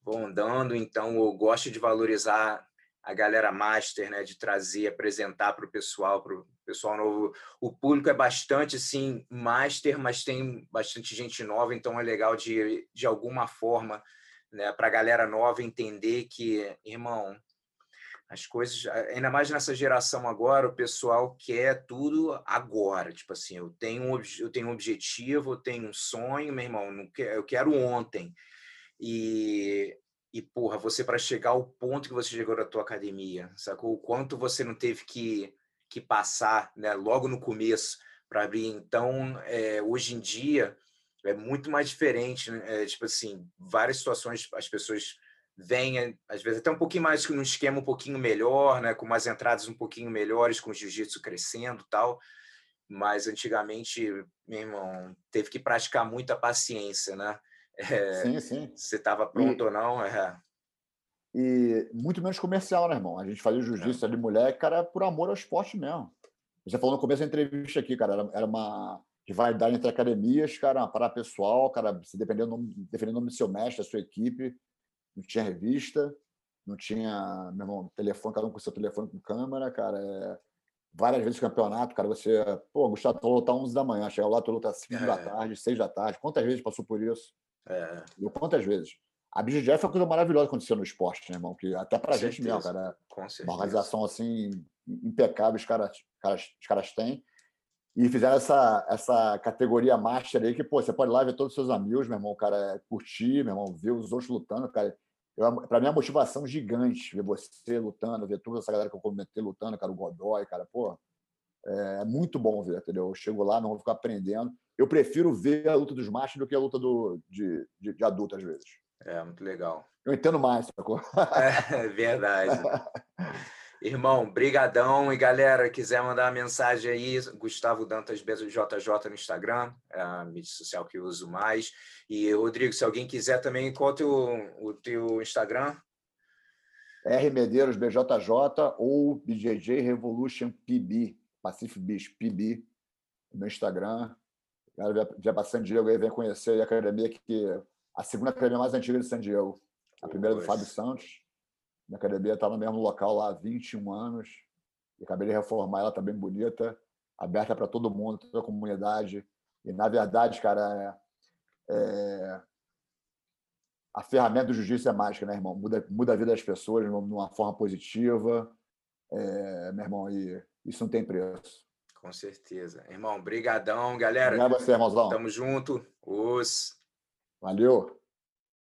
S1: vão andando, então eu gosto de valorizar a galera master, né, de trazer, apresentar para o pessoal, para o pessoal novo. O público é bastante, assim, master, mas tem bastante gente nova, então é legal de, de alguma forma, né, para a galera nova entender que, irmão, as coisas, ainda mais nessa geração agora, o pessoal quer tudo agora. Tipo assim, eu tenho um, eu tenho um objetivo, eu tenho um sonho, meu irmão, não quero, eu quero ontem. E, e porra, você para chegar ao ponto que você chegou na tua academia, sacou? O quanto você não teve que, que passar, né, logo no começo para abrir. Então, é, hoje em dia é muito mais diferente, né? é, tipo assim, várias situações as pessoas venha, às vezes, até um pouquinho mais num esquema um pouquinho melhor, né? com umas entradas um pouquinho melhores, com o jiu-jitsu crescendo tal. Mas antigamente, meu irmão, teve que praticar muita paciência, né?
S2: É, sim, sim.
S1: Se estava pronto e, ou não. É.
S2: E muito menos comercial, né, irmão? A gente fazia jiu-jitsu é. de mulher, cara, por amor ao esporte mesmo. Você falou no começo da entrevista aqui, cara, era, era uma rivalidade entre academias, cara, para pessoal, cara, você dependendo, dependendo do nome do seu mestre, da sua equipe, não tinha revista, não tinha, meu irmão, telefone, cada um com seu telefone com câmera, cara. É, várias vezes campeonato, cara, você, pô, Gustavo, tu lutar 11 da manhã, chega lá, tu luta 5 é. da tarde, 6 da tarde. Quantas vezes passou por isso? É. Quantas vezes? A BJJ foi uma coisa maravilhosa que aconteceu no esporte, né, irmão? Que até pra gente mesmo, cara. Com certeza. Uma organização assim impecável, os caras, caras, os caras têm. E fizeram essa, essa categoria Master aí, que, pô, você pode ir lá ver todos os seus amigos, meu irmão, o cara curtir, meu irmão, ver os outros lutando, cara. Para mim, é uma motivação gigante ver você lutando, ver toda essa galera que eu comentei lutando, cara, o Godoy, cara, pô, é muito bom ver, entendeu? Eu chego lá, não vou ficar aprendendo. Eu prefiro ver a luta dos machos do que a luta do, de, de, de adulto, às vezes.
S1: É, muito legal.
S2: Eu entendo mais, sacou? <laughs>
S1: É, verdade. <laughs> Irmão, brigadão. E galera, quiser mandar uma mensagem aí, Gustavo Dantas BJJ no Instagram, é a mídia social que eu uso mais. E, Rodrigo, se alguém quiser também, qual é o teu, o teu Instagram?
S2: R Medeiros BJJ ou BJJ Revolution PB, Pacific Beach PB, no Instagram. Galera, vier para San Diego aí, vem conhecer a academia, que a segunda academia mais antiga de San Diego. A primeira do Fábio Santos. Minha academia está no mesmo local lá há 21 anos. E acabei de reformar, ela está bem bonita, aberta para todo mundo, toda a comunidade. E, na verdade, cara, é, é, a ferramenta do jiu-jitsu é mágica, né, irmão? Muda, muda a vida das pessoas de uma forma positiva. É, meu irmão, e isso não tem preço.
S1: Com certeza. Irmão, brigadão, galera.
S2: Obrigado a você, irmãozão.
S1: Tamo junto. Os...
S2: Valeu.